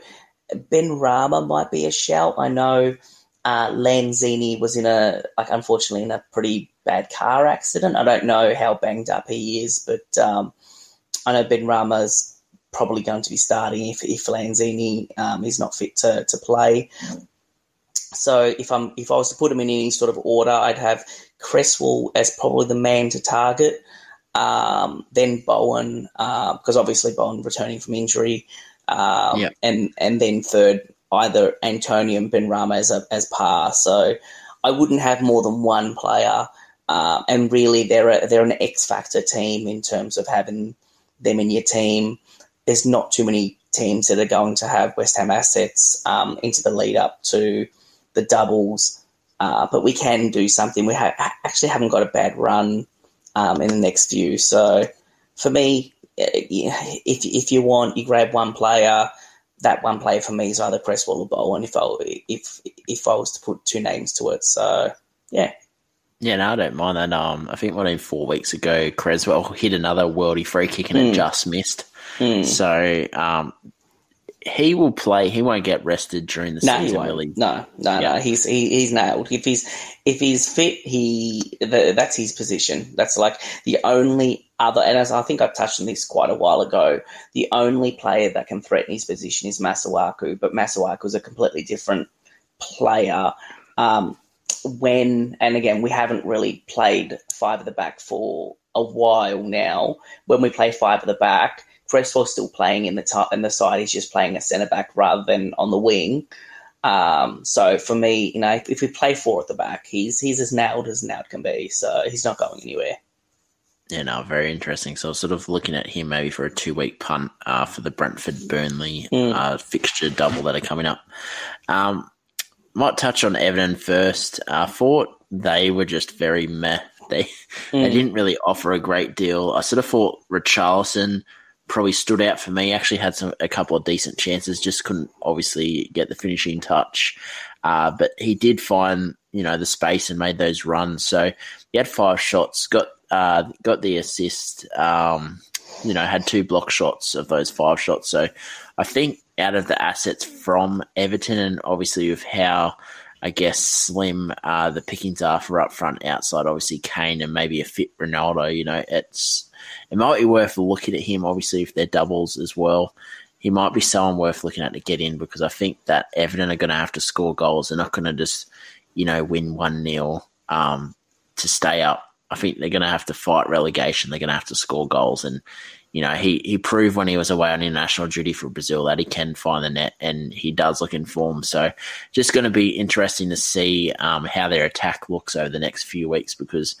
Speaker 2: Benrahma might be a shout. I know uh, Lanzini was in a like unfortunately in a pretty bad car accident. I don't know how banged up he is, but um, I know Benrahma's probably going to be starting if, if Lanzini um, is not fit to, to play. So if I'm if I was to put him in any sort of order, I'd have Cresswell as probably the man to target. Um, then Bowen, uh, because obviously Bowen returning from injury, um, and and then third either Antonio and Benrahma as a, as par. So I wouldn't have more than one player, uh, and really they're a, they're an X factor team in terms of having them in your team there's not too many teams that are going to have West Ham assets um, into the lead up to the doubles. Uh, but we can do something. We ha- actually haven't got a bad run um, in the next few. So for me, if if you want, you grab one player. That one player for me is either Cresswell or Bowen. If I if if I was to put two names to it, so yeah.
Speaker 1: Yeah, no, I don't mind that. Um, I think one four weeks ago, Cresswell hit another worldy free kick and mm. it just missed. Mm. So um, he will play. He won't get rested during the
Speaker 2: no,
Speaker 1: season.
Speaker 2: He
Speaker 1: really,
Speaker 2: no, no, yeah. no. He's he, he's nailed. If he's if he's fit, he the, that's his position. That's like the only other. And as I think I touched on this quite a while ago, the only player that can threaten his position is Masuaku. But Masuaku is a completely different player. Um, when and again, we haven't really played five at the back for a while now. When we play five at the back Cresswell's still playing in the top and the side. He's just playing a centre back rather than on the wing. Um, so for me, you know, if, if, we play four at the back, he's he's as nailed as nailed can be. So he's not going anywhere.
Speaker 1: Yeah, no, very interesting. So sort of looking at him maybe for a two week punt uh, for the Brentford Burnley mm. uh, fixture double that are coming up. Um, might touch on Everton first. I uh, thought they were just very meh. They mm. they didn't really offer a great deal. I sort of thought Richarlison – probably stood out for me. Actually had some a couple of decent chances, just couldn't obviously get the finishing touch. Uh, but he did find you know the space and made those runs. So he had five shots, got uh, got the assist. Um, you know, had two block shots of those five shots. So I think out of the assets from Everton, and obviously with how I guess slim uh, the pickings are for up front, outside, obviously Kane and maybe a fit Ronaldo. You know, it's it might be worth looking at him, obviously, if they're doubles as well. He might be someone worth looking at to get in because I think that Everton are going to have to score goals. They're not going to just, you know, win 1 0 um, to stay up. I think they're going to have to fight relegation. They're going to have to score goals. And, you know, he, he proved when he was away on international duty for Brazil that he can find the net and he does look in form. So just going to be interesting to see um, how their attack looks over the next few weeks because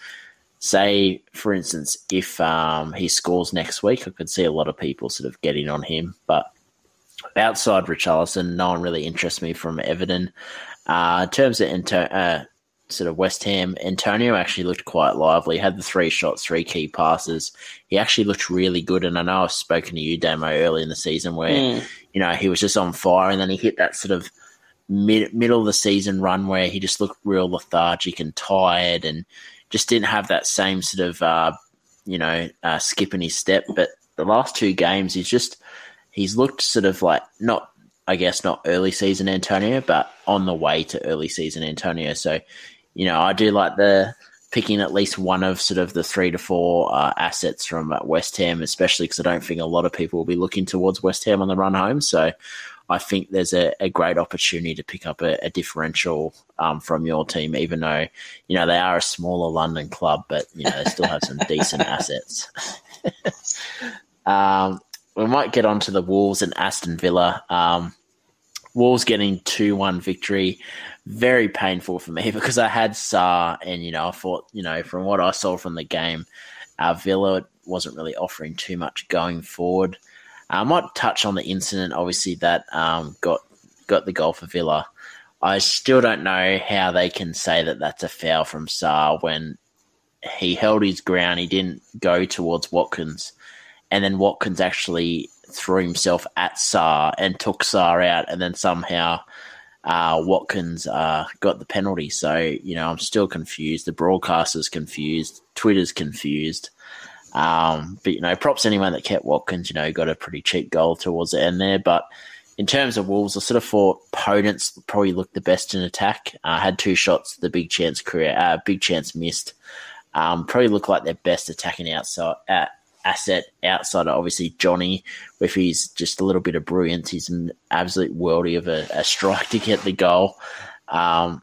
Speaker 1: say, for instance, if um, he scores next week, I could see a lot of people sort of getting on him. But outside Richarlison, no one really interests me from Everton. Uh, in terms of inter- uh, sort of West Ham, Antonio actually looked quite lively. Had the three shots, three key passes. He actually looked really good. And I know I've spoken to you, Damo, early in the season where mm. you know he was just on fire, and then he hit that sort of mid- middle of the season run where he just looked real lethargic and tired and just didn't have that same sort of uh, you know uh, skip in his step. But the last two games, he's just he's looked sort of like not I guess not early season Antonio, but on the way to early season Antonio. So you know I do like the picking at least one of sort of the three to four uh, assets from West Ham, especially because I don't think a lot of people will be looking towards West Ham on the run home. So I think there's a, a great opportunity to pick up a, a differential um, from your team, even though you know they are a smaller London club, but you know they still have some decent assets. um, we might get on to the Wolves and Aston Villa. Um, Wolves getting two one victory, very painful for me because I had Sarr, and you know I thought you know from what I saw from the game, uh, Villa wasn't really offering too much going forward. I might touch on the incident, obviously, that um, got got the goal for Villa. I still don't know how they can say that that's a foul from Sarr when he held his ground. He didn't go towards Watkins, and then Watkins actually threw himself at Sarr and took Sarr out, and then somehow uh, Watkins uh, got the penalty. So you know, I'm still confused. The broadcaster's confused. Twitter's confused. Um, but you know, props anyone that kept Watkins. You know, got a pretty cheap goal towards the end there. But in terms of Wolves, I sort of thought Podence probably looked the best in attack. Uh, had two shots, the big chance career, uh, big chance missed. Um, probably looked like their best attacking outside uh, asset outside of obviously Johnny, with his just a little bit of brilliance. He's an absolute worldie of a, a strike to get the goal. Um,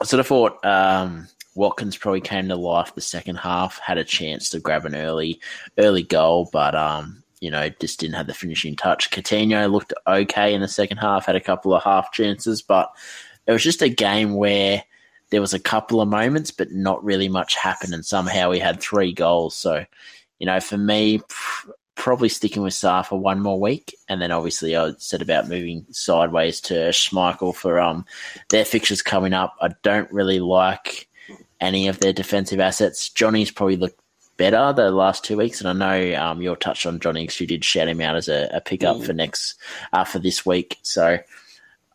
Speaker 1: I sort of thought um, Watkins probably came to life the second half, had a chance to grab an early early goal, but um, you know, just didn't have the finishing touch. Coutinho looked okay in the second half, had a couple of half chances, but it was just a game where there was a couple of moments, but not really much happened, and somehow we had three goals. So, you know, for me, probably sticking with Sarr for one more week, and then obviously I said about moving sideways to Schmeichel for um their fixtures coming up. I don't really like any of their defensive assets. Johnny's probably looked better the last two weeks, and I know um, you're touched on Johnny because you did shout him out as a, a pickup mm. for next uh, for this week. So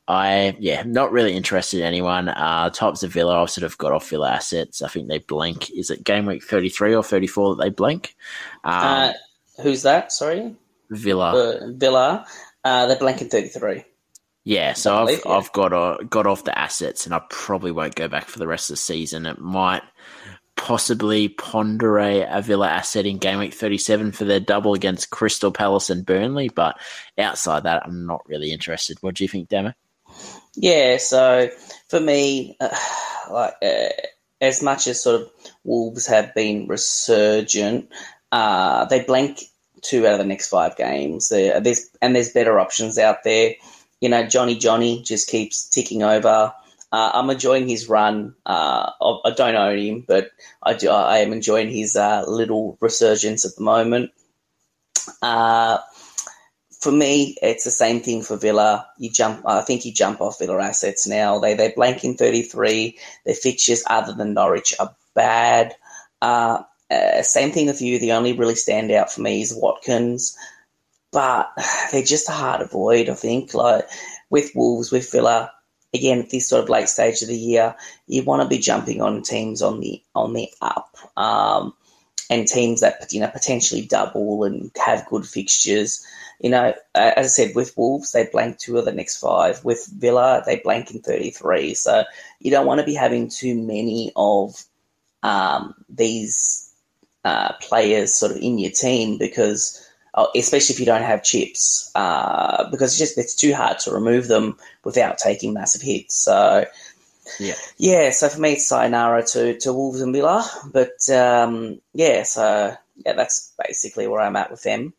Speaker 1: I yeah, not really interested in anyone. Uh, types of Villa, I've sort of got off Villa assets. I think they blink. Is it game week thirty three or thirty four that they blink?
Speaker 2: Um, uh, who's that? Sorry,
Speaker 1: Villa.
Speaker 2: Uh, Villa. Uh, they're blanking thirty three.
Speaker 1: Yeah, so I've believe, yeah. I've got uh, got off the assets, and I probably won't go back for the rest of the season. It might possibly ponder a, a Villa asset in game week 37 for their double against Crystal Palace and Burnley, but outside that, I'm not really interested. What do you think, Damo?
Speaker 2: Yeah, so for me, uh, like uh, as much as sort of Wolves have been resurgent, uh, they blank two out of the next five games. there's and there's better options out there you know, Johnny Johnny just keeps ticking over. Uh, I'm enjoying his run. Uh, I don't own him, but I do. I am enjoying his uh, little resurgence at the moment. For me, it's the same thing for Villa. You jump. I think you jump off Villa assets now. They they blank in 33. Their fixtures, other than Norwich, are bad. Uh, uh, same thing with you. The only really standout for me is Watkins but they're just a hard avoid. I think like with Wolves, with Villa, again at this sort of late stage of the year, you want to be jumping on teams on the on the up. Um, and teams that you know potentially double and have good fixtures. You know, as I said, with Wolves they blank two of the next five. With Villa they blank in thirty three. So you don't want to be having too many of um, these uh, players sort of in your team because uh, especially if you don't have chips, uh, because it's just it's too hard to remove them without taking massive hits. So
Speaker 1: yeah,
Speaker 2: yeah. So for me, it's sayonara to to Wolves and Villa, but um, yeah. So yeah, that's basically where I'm at with them.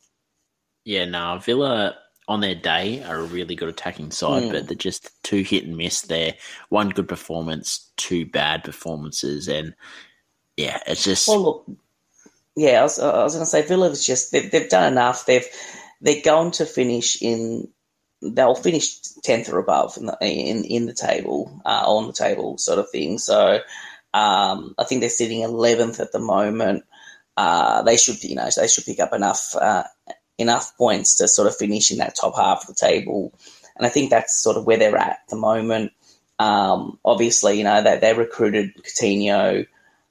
Speaker 1: Yeah, no, Villa on their day are a really good attacking side, mm. but they're just too hit and miss. They're one good performance, two bad performances, and yeah, it's just.
Speaker 2: Well, look, yeah, I was, I was going to say Villa was just they've, they've done enough. They've they're going to finish in they'll finish tenth or above in the in, in the table uh, on the table sort of thing. So um, I think they're sitting eleventh at the moment. Uh, they should you know they should pick up enough uh, enough points to sort of finish in that top half of the table, and I think that's sort of where they're at at the moment. Um, obviously, you know they they recruited Coutinho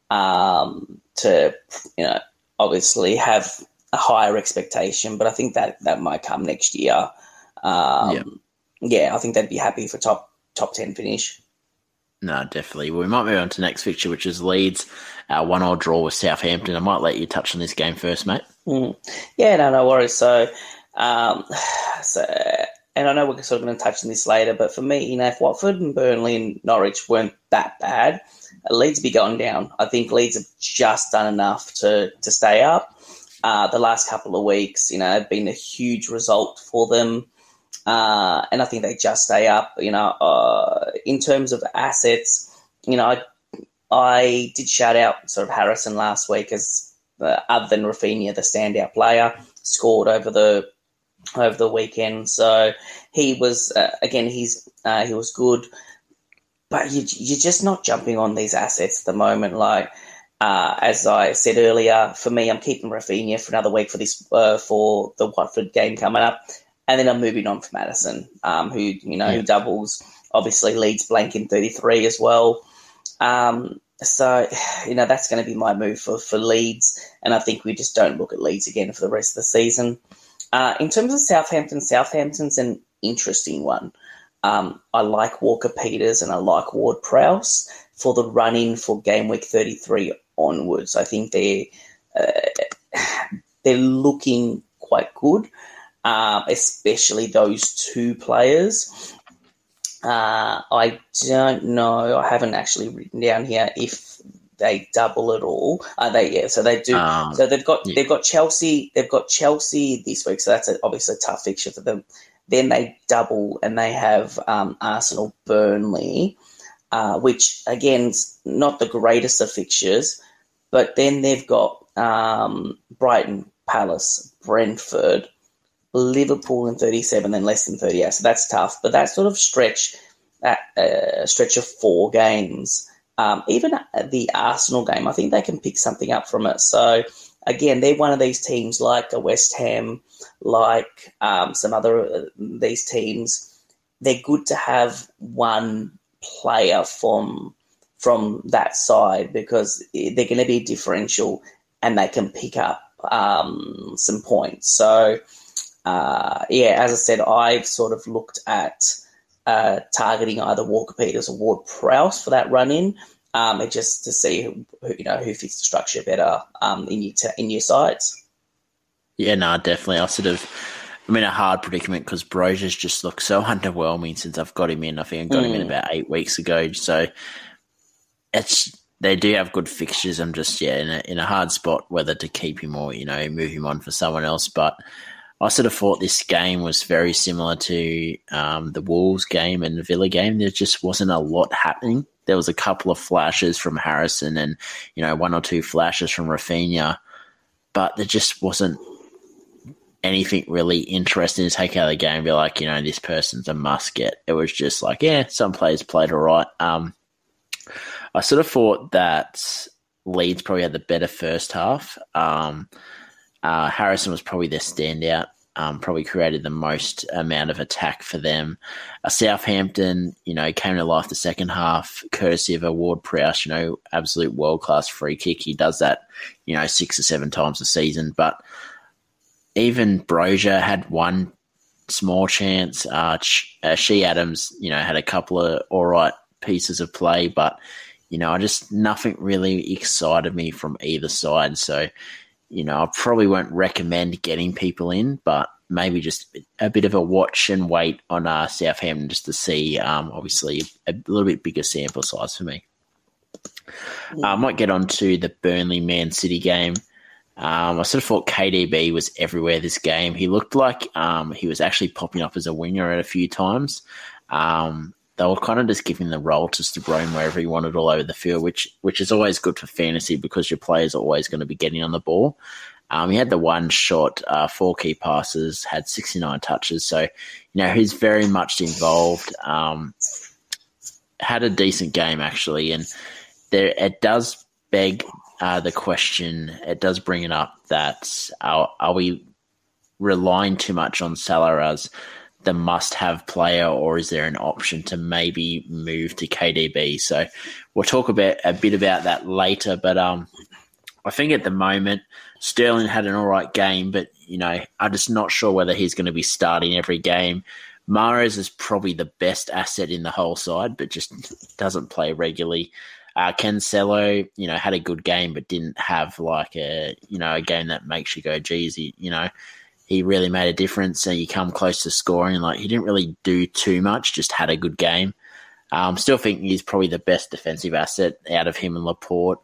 Speaker 2: um, to you know obviously have a higher expectation, but I think that that might come next year. Um, yeah. yeah, I think they'd be happy for top top ten finish.
Speaker 1: No, definitely. Well, we might move on to next fixture, which is Leeds, uh, one odd draw with Southampton. I might let you touch on this game first, mate.
Speaker 2: Mm. Yeah, no, no worries. So, um, so, and I know we're sort of going to touch on this later, but for me, you know, if Watford and Burnley and Norwich weren't that bad, Leeds be going down. I think Leeds have just done enough to to stay up. Uh, the last couple of weeks, you know, have been a huge result for them, uh, and I think they just stay up. You know, uh, in terms of assets, you know, I, I did shout out sort of Harrison last week as uh, other than Raphinha, the standout player, scored over the over the weekend. So he was uh, again. He's uh, he was good, but you, you're just not jumping on these assets at the moment. Like uh, as I said earlier, for me, I'm keeping Raphinha for another week for this uh, for the Watford game coming up, and then I'm moving on for Maddison, um, who you know yeah. who doubles. Obviously, Leeds blank in 33 as well. Um, so, you know, that's going to be my move for, for Leeds, and I think we just don't look at Leeds again for the rest of the season. Uh, in terms of Southampton, Southampton's an interesting one. Um, I like Walker Peters and I like Ward Prowse for the run in for game week 33 onwards. I think they're, uh, they're looking quite good, uh, especially those two players. Uh, I don't know. I haven't actually written down here if they double it all. Uh, they yeah, so they do. Um, so they've got yeah. they've got Chelsea. They've got Chelsea this week. So that's a, obviously a tough fixture for them. Then they double and they have um, Arsenal, Burnley, uh, which again not the greatest of fixtures. But then they've got um, Brighton, Palace, Brentford, Liverpool in 37, then less than 38. So that's tough. But that sort of stretch, that uh, stretch of four games, um, even the Arsenal game, I think they can pick something up from it. So again, they're one of these teams like a West Ham, like um, some other uh, these teams. They're good to have one player from from that side because they're going to be differential and they can pick up um, some points. So uh, yeah, as I said, I've sort of looked at uh, targeting either Walker Peters or Ward Prowse for that run in, um, just to see who, who, you know who fits the structure better um, in your t- in your sides.
Speaker 1: Yeah, no, definitely. I sort of. I'm in a hard predicament because Broja's just looked so underwhelming since I've got him in. I think I got mm. him in mm. about eight weeks ago. So it's they do have good fixtures. I'm just yeah in a, in a hard spot whether to keep him or you know move him on for someone else. But I sort of thought this game was very similar to um, the Wolves game and the Villa game. There just wasn't a lot happening. There was a couple of flashes from Harrison and, you know, one or two flashes from Raphinha, but there just wasn't anything really interesting to take out of the game. Be like, you know, this person's a must get. It was just like, yeah, some players played all right. Um, I sort of thought that Leeds probably had the better first half. Um, uh, Harrison was probably their standout. Um, probably created the most amount of attack for them. Uh, Southampton, you know, came to life the second half, courtesy of a Ward Prowse, you know, absolute world class free kick. He does that, you know, six or seven times a season. But even Broja had one small chance. Uh, uh, Che Adams, you know, had a couple of all right pieces of play, but you know, I just nothing really excited me from either side. So you know, I probably won't recommend getting people in, but maybe just a bit of a watch and wait on uh, Southampton just to see, um, obviously, a little bit bigger sample size for me. Uh, I might get on to the Burnley Man City game. Um, I sort of thought KDB was everywhere this game. He looked like um, he was actually popping up as a winger at a few times. Um, they were kind of just giving the role to Bruyne wherever he wanted all over the field, which which is always good for fantasy because your players are always going to be getting on the ball. Um, he had the one shot, uh, four key passes, had 69 touches. So, you know, he's very much involved. Um, had a decent game, actually. And there, it does beg uh, the question, it does bring it up that are, are we relying too much on Salah as the must have player, or is there an option to maybe move to KDB? So we'll talk about a bit about that later. But um, I think at the moment Sterling had an all right game, but you know I'm just not sure whether he's going to be starting every game. Mahrez is probably the best asset in the whole side, but just doesn't play regularly. Uh, Cancelo, you know, had a good game, but didn't have like a you know a game that makes you go, geez, you know, he really made a difference and you come close to scoring. Like he didn't really do too much, just had a good game. Um, still think he's probably the best defensive asset out of him and Laporte.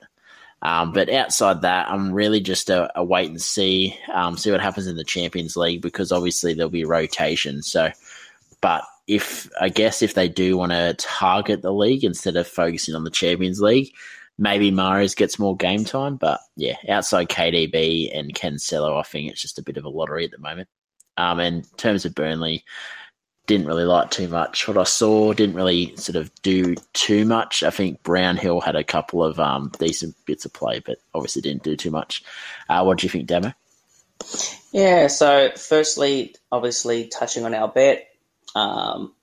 Speaker 1: Um, but outside that, I'm really just a, a wait and see, um, see what happens in the Champions League because obviously there'll be rotation. So, but if I guess if they do want to target the league instead of focusing on the Champions League, Maybe Mahrez gets more game time, but yeah, outside KDB and Cancelo, I think it's just a bit of a lottery at the moment. Um, and in terms of Burnley, didn't really like too much. What I saw didn't really sort of do too much. I think Brownhill had a couple of um, decent bits of play, but obviously didn't do too much. Uh, what do you think, Damo?
Speaker 2: Yeah, so firstly, obviously touching on our bet, um,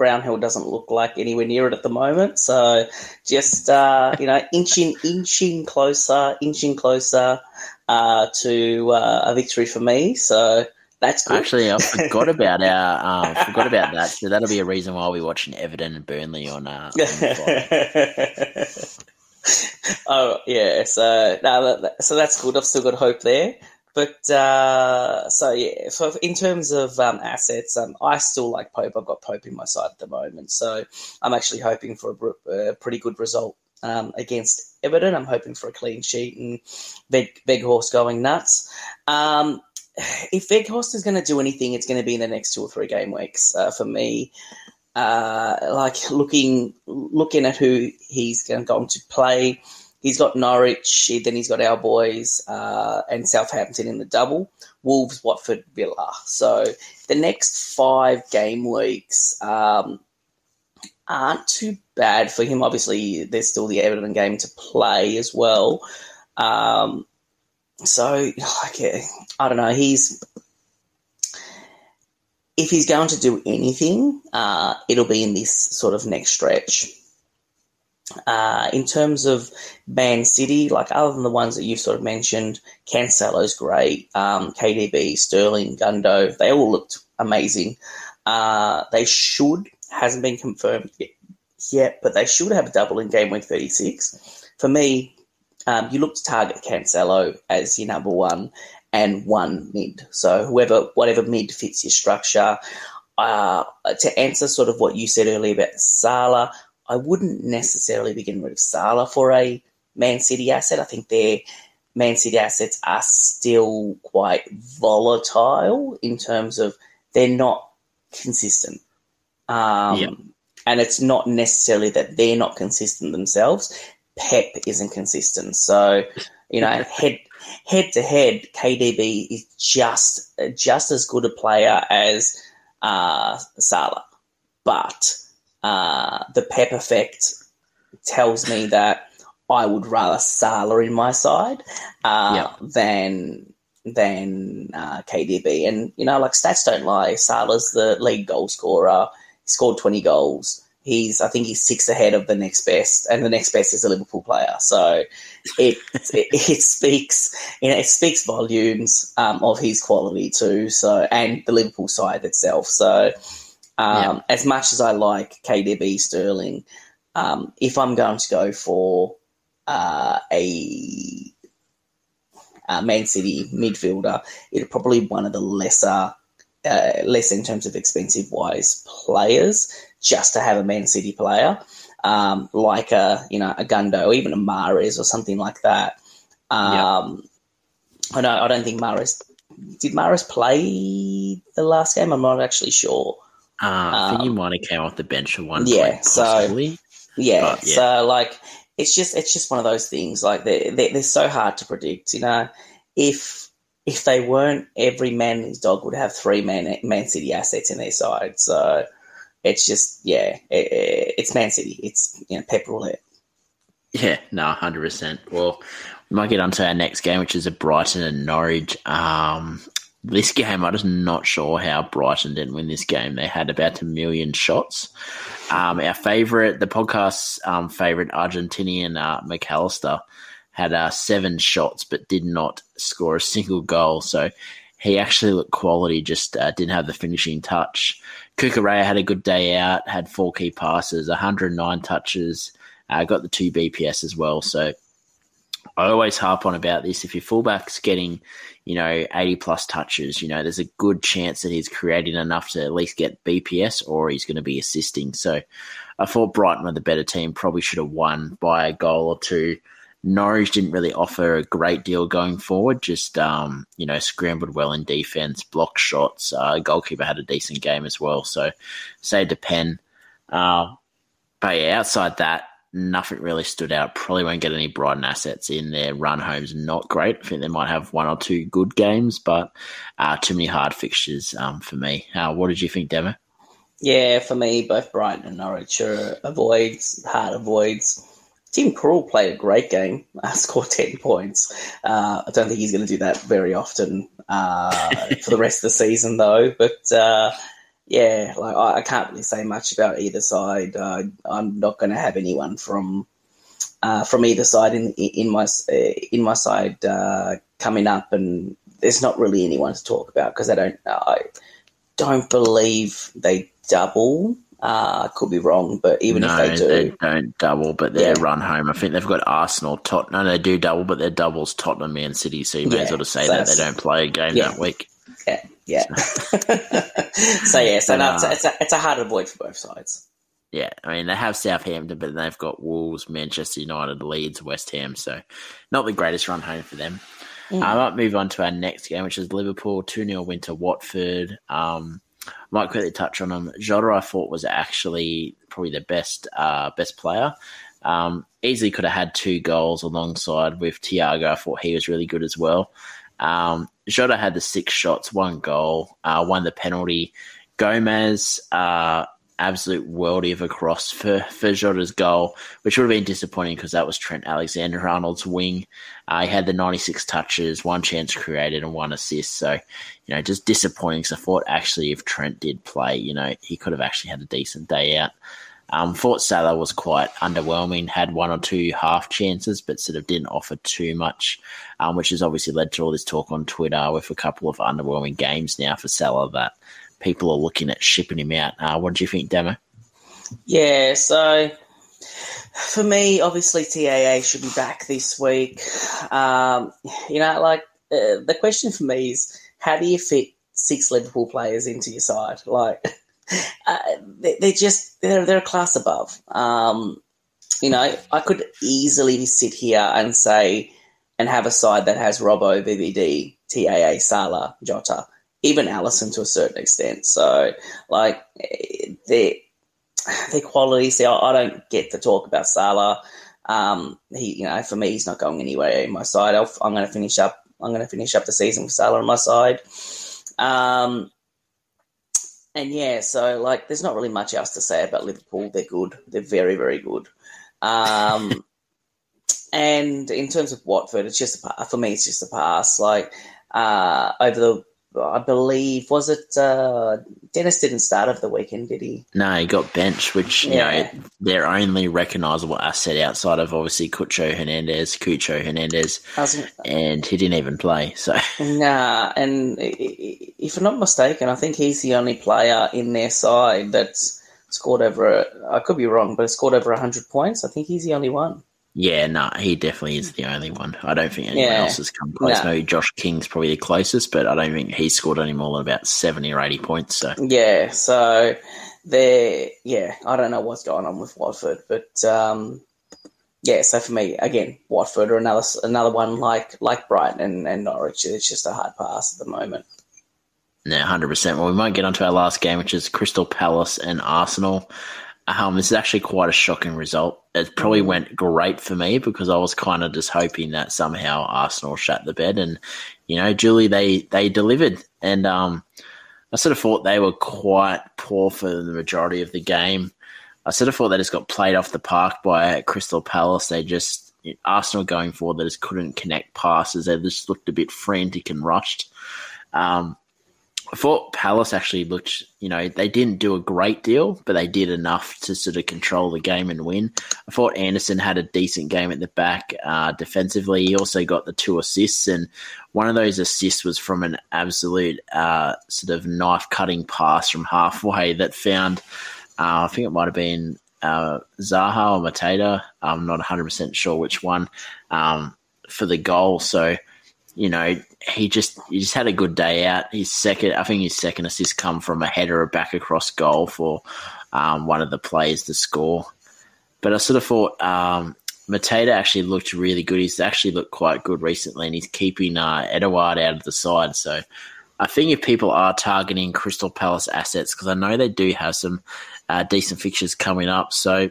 Speaker 2: Brownhill doesn't look like anywhere near it at the moment. So just uh, you know, inching inching closer, inching closer uh, to uh, a victory for me. So that's good.
Speaker 1: Actually, I forgot about our um, forgot about that. So that'll be a reason why we're watching Everton and Burnley on. Uh,
Speaker 2: on oh yeah, so no, that, so that's good. I've still got hope there. But uh, so yeah, so in terms of um, assets, um, I still like Pope. I've got Pope in my side at the moment, so I'm actually hoping for a, a pretty good result um, against Everton. I'm hoping for a clean sheet and Veg, Weghorst going nuts. Um, if Weghorst is going to do anything, it's going to be in the next two or three game weeks uh, for me. Uh, like looking looking at who he's going to play. He's got Norwich, then he's got our boys uh, and Southampton in the double. Wolves, Watford, Villa. So the next five game weeks um, aren't too bad for him. Obviously, there's still the Everton game to play as well. Um, so, like, I don't know. He's if he's going to do anything, uh, it'll be in this sort of next stretch. Uh, in terms of Man City, like other than the ones that you've sort of mentioned, Cancelo's great, um, KDB, Sterling, Gundo, they all looked amazing. Uh, they should, hasn't been confirmed yet, but they should have a double in game week 36. For me, um, you look to target Cancelo as your number one and one mid. So whoever, whatever mid fits your structure. Uh, to answer sort of what you said earlier about Salah, I wouldn't necessarily be getting rid of Salah for a Man City asset. I think their Man City assets are still quite volatile in terms of they're not consistent. Um, yep. And it's not necessarily that they're not consistent themselves. Pep isn't consistent. So, you know, head head to head, KDB is just just as good a player as uh, Salah, but uh, the Pep effect tells me that I would rather Salah in my side uh, yep. than than uh, KDB. And you know, like stats don't lie. Salah's the league goal scorer. He scored twenty goals he's I think he's six ahead of the next best, and the next best is a Liverpool player. So it it, it, speaks you know it speaks volumes um, of his quality too. So and the Liverpool side itself. So um, yeah. as much as I like KDB Sterling, um, if I'm going to go for uh, a uh, Man City midfielder, it's probably one of the lesser uh, less in terms of expensive wise players just to have a Man City player, um, like a you know a Gundo, even a Mahrez or something like that. Um, yep. I know I don't think Mahrez did Mahrez play the last game. I'm not actually sure.
Speaker 1: Uh, I think um, he might have came off the bench at one.
Speaker 2: Yeah,
Speaker 1: point,
Speaker 2: so yeah, yeah, so like it's just it's just one of those things. Like they're, they're, they're so hard to predict. You know, if if they weren't, every man and his dog would have three Man Man City assets in their side. So it's just yeah, it, it's Man City. It's you know Pep roulette.
Speaker 1: Yeah, no, hundred percent. Well, we might get on to our next game, which is a Brighton and Norwich. Um, this game, I'm just not sure how Brighton didn't win this game. They had about a million shots. Um, our favourite, the podcast's um, favourite Argentinian uh, Mac Allister had uh, seven shots but did not score a single goal. So he actually looked quality, just uh, didn't have the finishing touch. Cucurella had a good day out, had four key passes, 109 touches, uh, got the two BPS as well. So I always harp on about this. If your fullback's getting, you know, 80 plus touches, you know, there's a good chance that he's creating enough to at least get BPS or he's going to be assisting. So I thought Brighton were the better team, probably should have won by a goal or two. Norwich didn't really offer a great deal going forward. Just um, you know, scrambled well in defense, blocked shots. Uh, goalkeeper had a decent game as well, so saved a pen. Uh, but yeah, outside that, nothing really stood out. Probably won't get any Brighton assets in their run homes. Not great. I think they might have one or two good games, but uh, too many hard fixtures um, for me. Uh, what did you think, Damo?
Speaker 2: Yeah, for me, both Brighton and Norwich are avoids, hard avoids. Tim Krul played a great game, uh, scored 10 points. Uh, I don't think he's going to do that very often uh, for the rest of the season, though. But uh, yeah, like I, I, can't really say much about either side. Uh, I'm not going to have anyone from uh, from either side in in my in my side coming up, and there's not really anyone to talk about because I don't I don't believe they double. Uh, could be wrong, but even no, if they do, they
Speaker 1: don't double, but they yeah. run home. I think they've got Arsenal, Tottenham. No, they do double, but their doubles Tottenham, Man City. So you may yeah, as well say so that they don't play a game yeah. that week.
Speaker 2: Yeah, yeah. so yeah, so no, it's, a, it's, a, it's a hard avoid for both sides.
Speaker 1: Yeah, I mean they have Southampton, but they've got Wolves, Manchester United, Leeds, West Ham. So not the greatest run home for them. Mm. I might move on to our next game, which is Liverpool two 0 win to Watford. Um, might quickly touch on him. Jota, I thought was actually probably the best uh, best player. Um, easily could have had two goals alongside with Thiago. I thought he was really good as well. Um, Jota had the six shots, one goal, uh, won the penalty. Gomez uh, absolute worldie of a cross for, for Jota's goal, which would have been disappointing because that was Trent Alexander Arnold's wing. Uh, he had the 96 touches, one chance created, and one assist. So, you know, just disappointing. So I thought actually if Trent did play, you know, he could have actually had a decent day out. Um, thought Salah was quite underwhelming, had one or two half chances, but sort of didn't offer too much, um, which has obviously led to all this talk on Twitter with a couple of underwhelming games now for Salah that people are looking at shipping him out. Uh, what do you think, Damo?
Speaker 2: Yeah, so for me, obviously TAA should be back this week. Um, you know, like uh, the question for me is, how do you fit six Liverpool players into your side? Like, uh, they're just they're they're a class above. Um, you know, I could easily sit here and say and have a side that has Robbo, VVD, TAA, Salah, Jota even Alisson to a certain extent. So, like, their their qualities. See, I, I don't get to talk about Salah. Um, he, you know, for me, he's not going anywhere in my side. i am going to finish up. I'm going to finish up the season with Salah on my side. Um, and yeah, so like, there's not really much else to say about Liverpool. They're good. They're very, very good. Um, and in terms of Watford, it's just a, for me, it's just a pass. Like uh, over the I believe was it uh, Dennis didn't start over the weekend, did he?
Speaker 1: No, he got benched, which yeah. you know their only recognisable asset outside of obviously Cucho Hernandez, Cucho Hernandez, and he didn't even play. So
Speaker 2: nah, and if I'm not mistaken, I think he's the only player in their side that's scored over. I could be wrong, but scored over hundred points. I think he's the only one.
Speaker 1: Yeah, no, nah, he definitely is the only one. I don't think anyone yeah. else has come close. No. Maybe Josh King's probably the closest, but I don't think he's scored any more than about seventy or eighty points. So
Speaker 2: yeah, so they yeah, I don't know what's going on with Watford, but um, yeah, so for me again, Watford or another another one like like Brighton and, and Norwich. It's just a hard pass at the moment.
Speaker 1: Yeah, hundred percent. Well, we might get onto our last game, which is Crystal Palace and Arsenal. Um, this is actually quite a shocking result. It probably went great for me because I was kind of just hoping that somehow Arsenal shut the bed, and you know, Julie, they they delivered, and um, I sort of thought they were quite poor for the majority of the game. I sort of thought they just got played off the park by Crystal Palace. They just Arsenal going forward, they just couldn't connect passes. They just looked a bit frantic and rushed. Um, I thought Palace actually looked, you know, they didn't do a great deal, but they did enough to sort of control the game and win. I thought Andersen had a decent game at the back uh, defensively. He also got the two assists, and one of those assists was from an absolute uh, sort of knife cutting pass from halfway that found, uh, I think it might have been uh, Zaha or Mateta. I'm not 100% sure which one um, for the goal. So, you know, he just he just had a good day out. His second, I think his second assist come from a header back across goal for um, one of the players to score. But I sort of thought um, Mateta actually looked really good. He's actually looked quite good recently, and he's keeping uh, Edouard out of the side. So I think if people are targeting Crystal Palace assets, because I know they do have some uh, decent fixtures coming up, so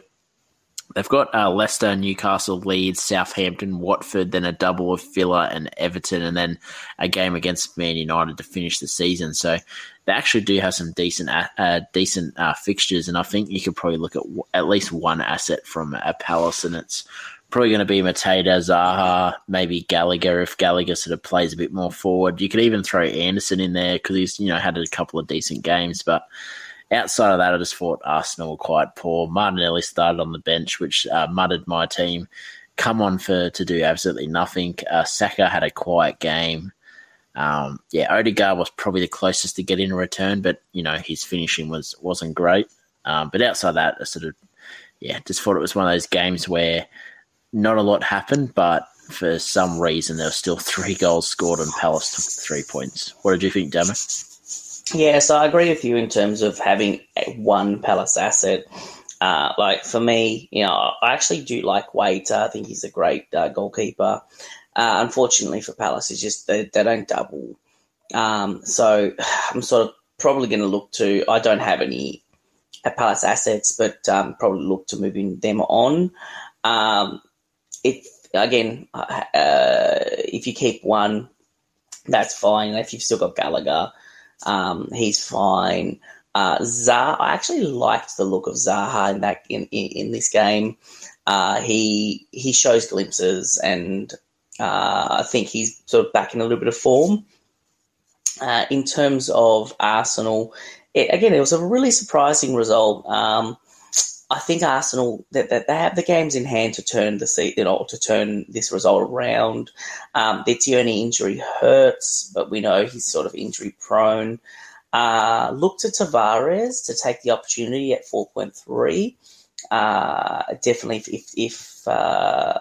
Speaker 1: They've got uh, Leicester, Newcastle, Leeds, Southampton, Watford, then a double of Villa and Everton, and then a game against Man United to finish the season. So they actually do have some decent uh, decent uh, fixtures, and I think you could probably look at w- at least one asset from a Palace, and it's probably going to be Mateta, Zaha, maybe Gallagher if Gallagher sort of plays a bit more forward. You could even throw Andersen in there because he's you know had a couple of decent games, but outside of that, I just thought Arsenal were quite poor. Martinelli started on the bench, which uh, my team. Come on for to do absolutely nothing. Uh, Saka had a quiet game. Um, yeah, Odegaard was probably the closest to getting a return, but you know his finishing was wasn't great. Um, but outside that, I sort of yeah, just thought it was one of those games where not a lot happened, but for some reason there were still three goals scored and Palace took three points. What did you think, Damo?
Speaker 2: Yeah, so I agree with you in terms of having one Palace asset. Uh, like for me, you know, I actually do like Guaita. I think he's a great uh, goalkeeper. Uh, unfortunately for Palace, it's just they, they don't double. Um, so I'm sort of probably going to look to. I don't have any Palace assets, but um, probably look to moving them on. Um, again, uh, if you keep one, that's fine. If you've still got Gallagher, um, he's fine. Uh, I actually liked the look of Zaha in that in, in, in this game. Uh, he he shows glimpses, and uh, I think he's sort of back in a little bit of form. Uh, in terms of Arsenal, it, again, it was a really surprising result. Um, I think Arsenal that, that they have the games in hand to turn the you know, to turn this result around. Um, their Tierney injury hurts, but we know he's sort of injury prone. Uh, look to Tavares to take the opportunity at four point three. Uh, definitely, if if, if uh,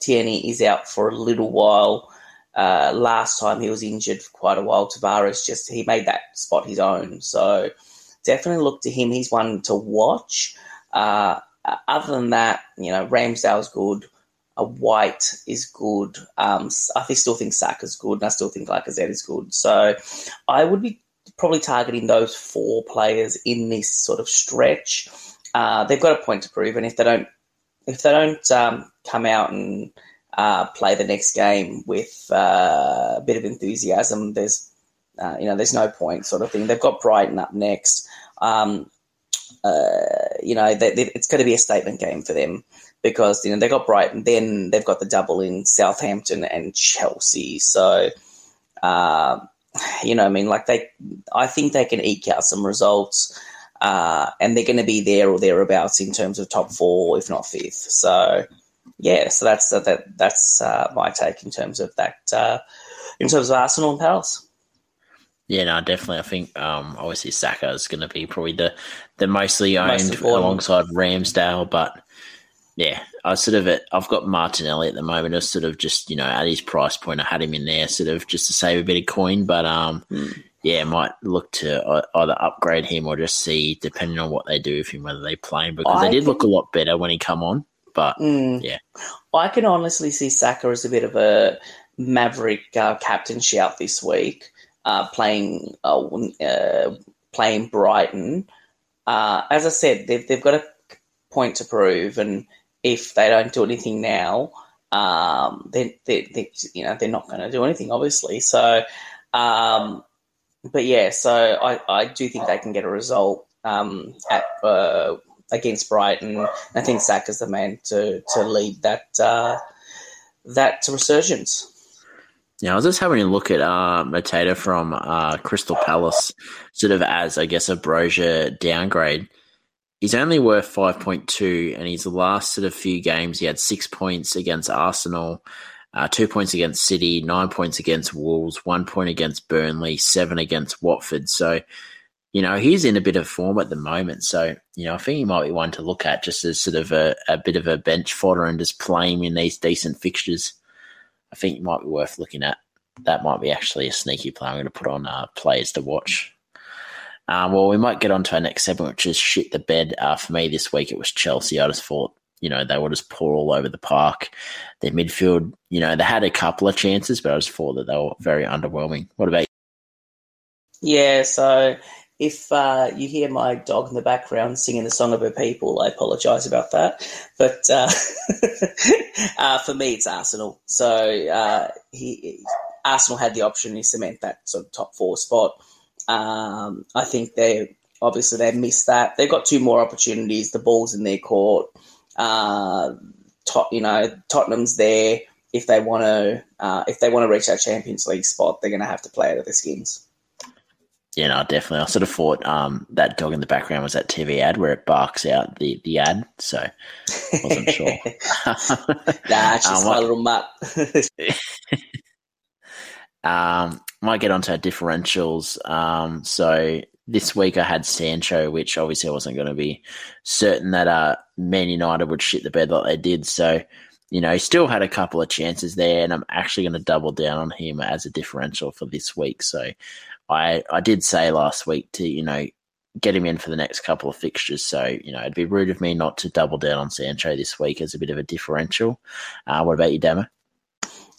Speaker 2: Tierney is out for a little while. Uh, last time he was injured for quite a while. Tavares just he made that spot his own. So definitely look to him. He's one to watch. Uh, other than that, you know, Ramsdale's good. A White is good. Um, I still think Saka's good, and I still think Lacazette is good. So I would be probably targeting those four players in this sort of stretch. Uh, they've got a point to prove, and if they don't, if they don't um, come out and uh, play the next game with uh, a bit of enthusiasm, there's uh, you know there's no point sort of thing. They've got Brighton up next. Um, uh, you know, they, they, it's going to be a statement game for them because you know they got Brighton, then they've got the double in Southampton and Chelsea. So, uh, you know, I mean, like they, I think they can eke out some results, uh, and they're going to be there or thereabouts in terms of top four, if not fifth. So, yeah, so that's that that's uh, my take in terms of that. Uh, in terms of Arsenal and Palace.
Speaker 1: Yeah, no, definitely. I think um, obviously Saka is going to be probably the the mostly owned Most alongside Ramsdale, but yeah, I sort of I've got Martinelli at the moment. I sort of just you know at his price point, I had him in there sort of just to save a bit of coin, but um, mm. yeah, might look to either upgrade him or just see depending on what they do with him whether they play him because I they did can... look a lot better when he come on. But mm. yeah,
Speaker 2: I can honestly see Saka as a bit of a maverick uh, captain shout this week uh, playing uh, uh, playing Brighton. Uh, as I said, they've they've got a point to prove, and if they don't do anything now, um, then they, they, you know they're not going to do anything, obviously. So, um, but yeah, so I, I do think they can get a result um, at uh, against Brighton. I think Saka is the man to to lead that uh, that resurgence.
Speaker 1: Yeah, I was just having a look at uh, from uh, Crystal Palace, sort of as, I guess, a Brozier downgrade. He's only worth 5.2, and his last sort of few games, he had six points against Arsenal, uh, two points against City, nine points against Wolves, one point against Burnley, seven against Watford. So, you know, he's in a bit of form at the moment. So, you know, I think he might be one to look at just as sort of a, a bit of a bench fodder and just play him in these decent fixtures. I think it might be worth looking at. That might be actually a sneaky play. I'm going to put on uh, players to watch. Um, well, we might get on to our next segment, which is shit the bed. Uh, for me this week, it was Chelsea. I just thought, you know, they were just poor all over the park. Their midfield, you know, they had a couple of chances, but I just thought that they were very underwhelming. What about you?
Speaker 2: Yeah, so if uh, you hear my dog in the background singing the song of her people, I apologise about that. But uh, uh, for me, it's Arsenal. So uh, he, Arsenal had the option to cement that sort of top four spot. Um, I think they obviously they missed that. They've got two more opportunities. The ball's in their court. Uh, you know, Tottenham's there. If they want to, uh, if they want to reach that Champions League spot, they're going to have to play out of their skins.
Speaker 1: Yeah, no, definitely. I sort of thought um, that dog in the background was that TV ad where it barks out the, the ad, so I wasn't sure.
Speaker 2: nah, it's just um, my little mutt.
Speaker 1: um, might get onto our differentials. Um, so this week I had Sancho, which obviously I wasn't going to be certain that uh, Man United would shit the bed like they did. So, you know, he still had a couple of chances there, and I'm actually going to double down on him as a differential for this week. So I I did say last week to you know get him in for the next couple of fixtures. So you know it'd be rude of me not to double down on Sancho this week as a bit of a differential. Uh, what about you, Damo?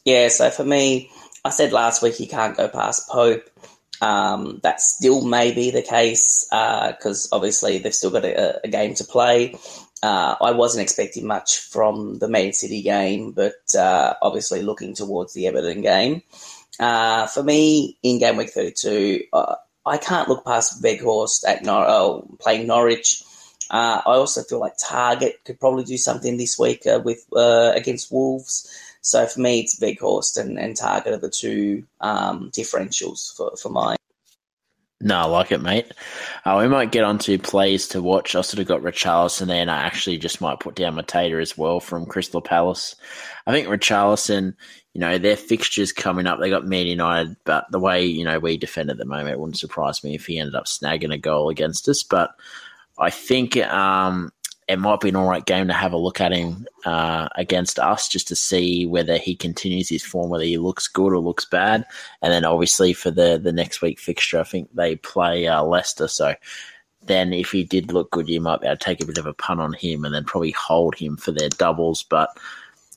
Speaker 2: Yeah, so for me, I said last week he can't go past Pope. Um, that still may be the case because uh, obviously they've still got a, a game to play. Uh, I wasn't expecting much from the Man City game, but uh, obviously looking towards the Everton game. Uh, for me, in game week 32, uh, I can't look past Weghorst at Nor- oh, playing Norwich. Uh, I also feel like Targett could probably do something this week uh, with uh, against Wolves. So for me, it's Weghorst and, and Targett are the two um, differentials for, for mine.
Speaker 1: No, I like it, mate. Uh, we might get on to plays to watch. I sort of got Richarlison there, and I actually just might put down Mateta as well from Crystal Palace. I think Richarlison, you know, their fixtures coming up, they got Man United, but the way, you know, we defend at the moment, it wouldn't surprise me if he ended up snagging a goal against us. But I think um, it might be an all right game to have a look at him uh, against us just to see whether he continues his form, whether he looks good or looks bad. And then obviously for the, the next week fixture, I think they play uh, Leicester. So then if he did look good, you might be able to take a bit of a punt on him and then probably hold him for their doubles. But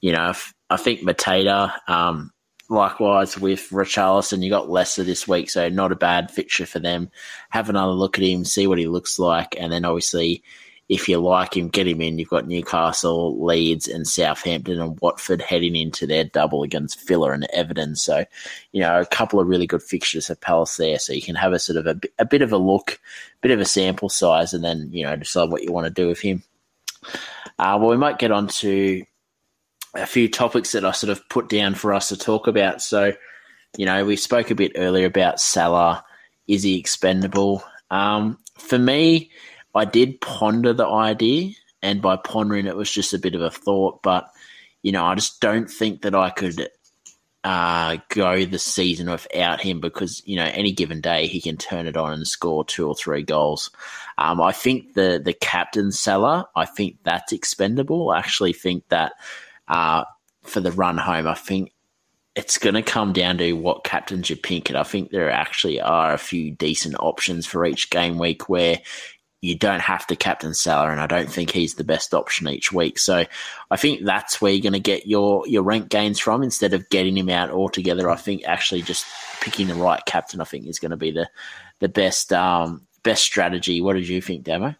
Speaker 1: you know, I think Mateta, um, likewise with Richarlison, you got Leicester this week, so not a bad fixture for them. Have another look at him, see what he looks like, and then obviously, if you like him, get him in. You've got Newcastle, Leeds, and Southampton and Watford heading into their double against Villa and Everton. So, you know, a couple of really good fixtures at Palace there. So you can have a sort of a, a bit of a look, bit of a sample size, and then, you know, decide what you want to do with him. Uh, well, we might get on to a few topics that I sort of put down for us to talk about. So, you know, we spoke a bit earlier about Salah. Is he expendable? Um, for me, I did ponder the idea, and by pondering it was just a bit of a thought. But you know, I just don't think that I could uh, go the season without him because you know any given day he can turn it on and score two or three goals. Um, I think the the captain Salah, I think that's expendable. I actually think that uh, for the run home. I think it's going to come down to what captains you pick. And I think there actually are a few decent options for each game week where you don't have to captain Salah, and I don't think he's the best option each week. So I think that's where you're going to get your, your rank gains from instead of getting him out altogether. I think actually just picking the right captain, I think, is going to be the the best um, best strategy. What did you think, Damo?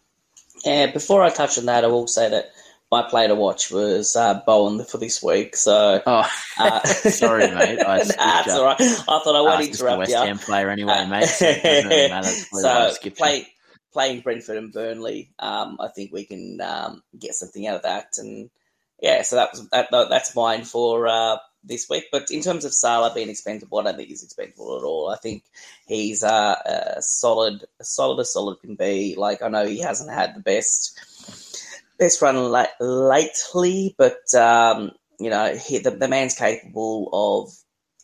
Speaker 2: Yeah, before I touch on that, I will say that my play to watch was uh, Bowen for this week. So,
Speaker 1: oh, uh, sorry, mate. I
Speaker 2: that's all right. I thought I would interrupt
Speaker 1: West
Speaker 2: you.
Speaker 1: Ham player anyway, mate. So,
Speaker 2: so play, playing Brentford and Burnley, um, I think we can um, get something out of that. And yeah, so that was that, that's mine for uh, this week. But in terms of Salah being expendable, I don't think he's expendable at all. I think he's uh, a solid, solid as solid can be. Like I know he hasn't had the best best run la- lately, but um, you know he, the, the man's capable of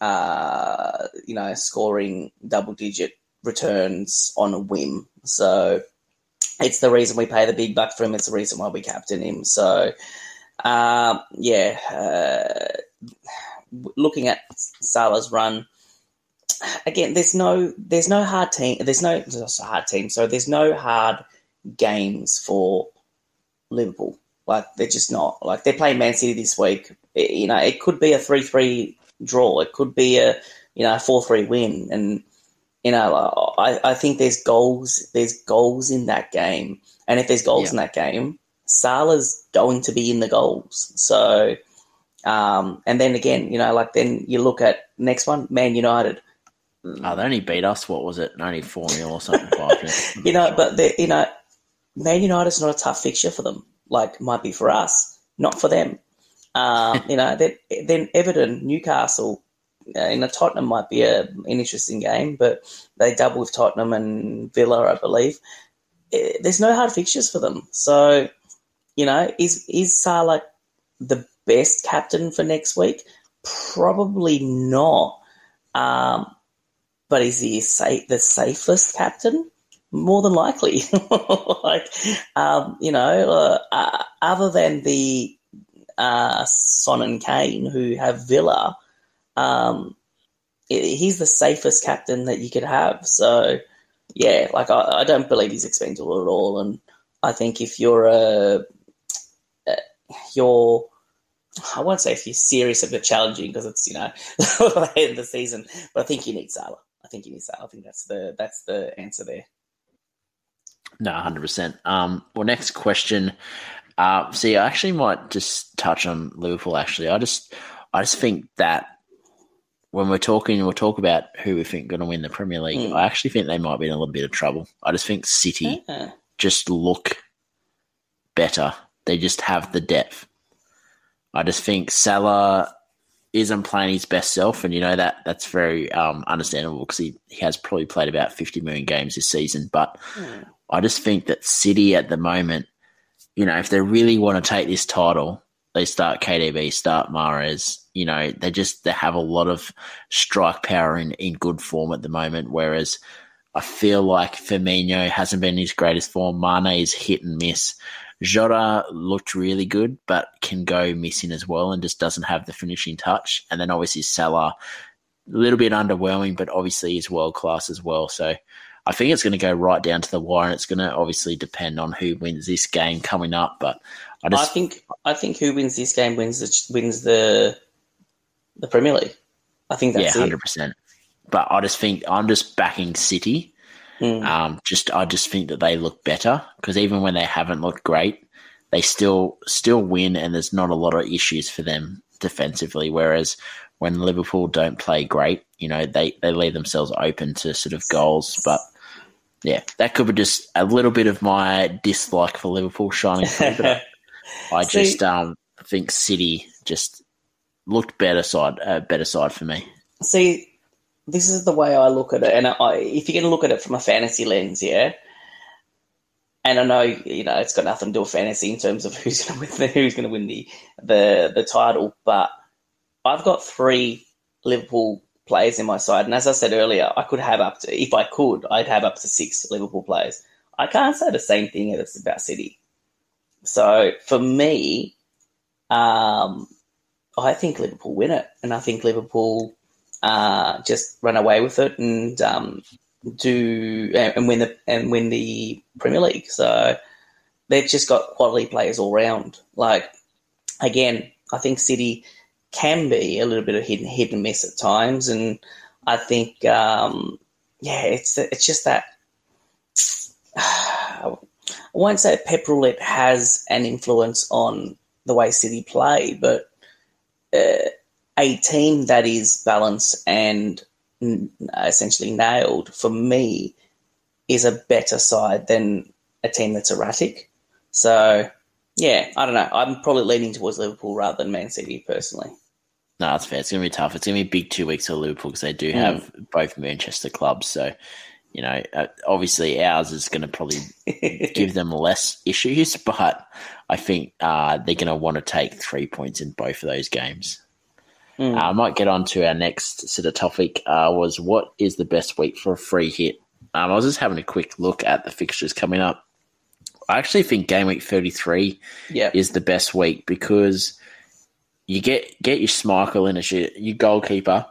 Speaker 2: uh, you know scoring double digit returns on a whim. So it's the reason we pay the big bucks for him. It's the reason why we captain him. So um, yeah, uh, looking at Salah's run again, there's no there's no hard team. There's no there's hard team. So there's no hard games for Liverpool. Like they're just not. Like they're playing Man City this week. It, you know, it could be a three-three draw. It could be a you know a four-three win, and you know, I, I think there's goals. There's goals in that game, and if there's goals
Speaker 1: Yeah.
Speaker 2: in that game, Salah's going to be in the goals. So, um, and then again, you know, like then you look at next one, Man United.
Speaker 1: Oh, they only beat us. What was it? Ninety four 0 or something. Five nil.
Speaker 2: You know, but you know, Man United's not a tough fixture for them. Like might be for us, not for them. Um, you know, then then Everton, Newcastle, in a Tottenham might be a, an interesting game, but they double with Tottenham and Villa, I believe. Eh, There's no hard fixtures for them, so you know, is is Salah the best captain for next week? Probably not. Um, but is he sa- the safest captain? More than likely. like, um, you know, uh, uh, other than the uh, Son and Kane who have Villa, um, he's the safest captain that you could have. So, yeah, like I, I don't believe he's expendable at all. And I think if you're a, uh, you're, I won't say if you're serious about challenging because it's you know the end of the season, but I think you need Salah. I think you need Salah. I think that's the that's the answer there.
Speaker 1: No, hundred percent. Um, well, next question. Uh, see, I actually might just touch on Liverpool. Actually, I just, I just think that when we're talking, we'll talk about who we think going to win the Premier League.
Speaker 2: Mm.
Speaker 1: I actually think they might be in a little bit of trouble. I just think City
Speaker 2: Yeah.
Speaker 1: just look better. They just have the depth. I just think Salah isn't playing his best self, and you know that that's very um, understandable because he, he has probably played about fifty million games this season. But
Speaker 2: Hmm.
Speaker 1: I just think that City at the moment, you know, if they really want to take this title, they start KDB, start Mahrez. You know, they just they have a lot of strike power in, in good form at the moment. Whereas I feel like Firmino hasn't been his greatest form. Mane is hit and miss. Jota looked really good, but can go missing as well and just doesn't have the finishing touch. And then obviously Salah, a little bit underwhelming, but obviously he's world class as well. So I think it's going to go right down to the wire, and it's going to obviously depend on who wins this game coming up. But I
Speaker 2: I think I think who wins this game wins the wins the the Premier League. I think that's it.
Speaker 1: hundred percent. But I just think I'm just backing City.
Speaker 2: Mm.
Speaker 1: Um, just I just think that they look better because even when they haven't looked great, they still still win, and there's not a lot of issues for them defensively. Whereas when Liverpool don't play great, you know they they leave themselves open to sort of goals. But yeah, that could be just a little bit of my dislike for Liverpool shining through. But I
Speaker 2: See-
Speaker 1: just um think City just looked better side, uh, better side for me.
Speaker 2: See, this is the way I look at it, and I, if you're going to look at it from a fantasy lens, yeah. And I know you know it's got nothing to do with fantasy in terms of who's going to win the, who's going to win the, the the title, but I've got three Liverpool players in my side, and as I said earlier, I could have up to if I could, I'd have up to six Liverpool players. I can't say the same thing as about City. So for me, um, I think Liverpool win it, and I think Liverpool uh, just run away with it and um, do and and win the and win the Premier League. So they've just got quality players all round. Like again, I think City can be a little bit of hit and hit and miss at times, and I think um, yeah, it's it's just that. I won't say Pep Roulette has an influence on the way City play, but uh, a team that is balanced and essentially nailed for me is a better side than a team that's erratic. So, yeah, I don't know. I'm probably leaning towards Liverpool rather than Man City personally.
Speaker 1: No, that's fair. It's going to be tough. It's going to be big two weeks for Liverpool because they do
Speaker 2: Mm.
Speaker 1: have both Manchester clubs. So, you know, uh, obviously ours is going to probably give them less issues, but I think uh, they're going to want to take three points in both of those games.
Speaker 2: Mm.
Speaker 1: Uh, I might get on to our next sort of topic uh, was what is the best week for a free hit? Um, I was just having a quick look at the fixtures coming up. I actually think game week 33
Speaker 2: yeah.
Speaker 1: is the best week because you get get your Schmeichel in as your, your goalkeeper.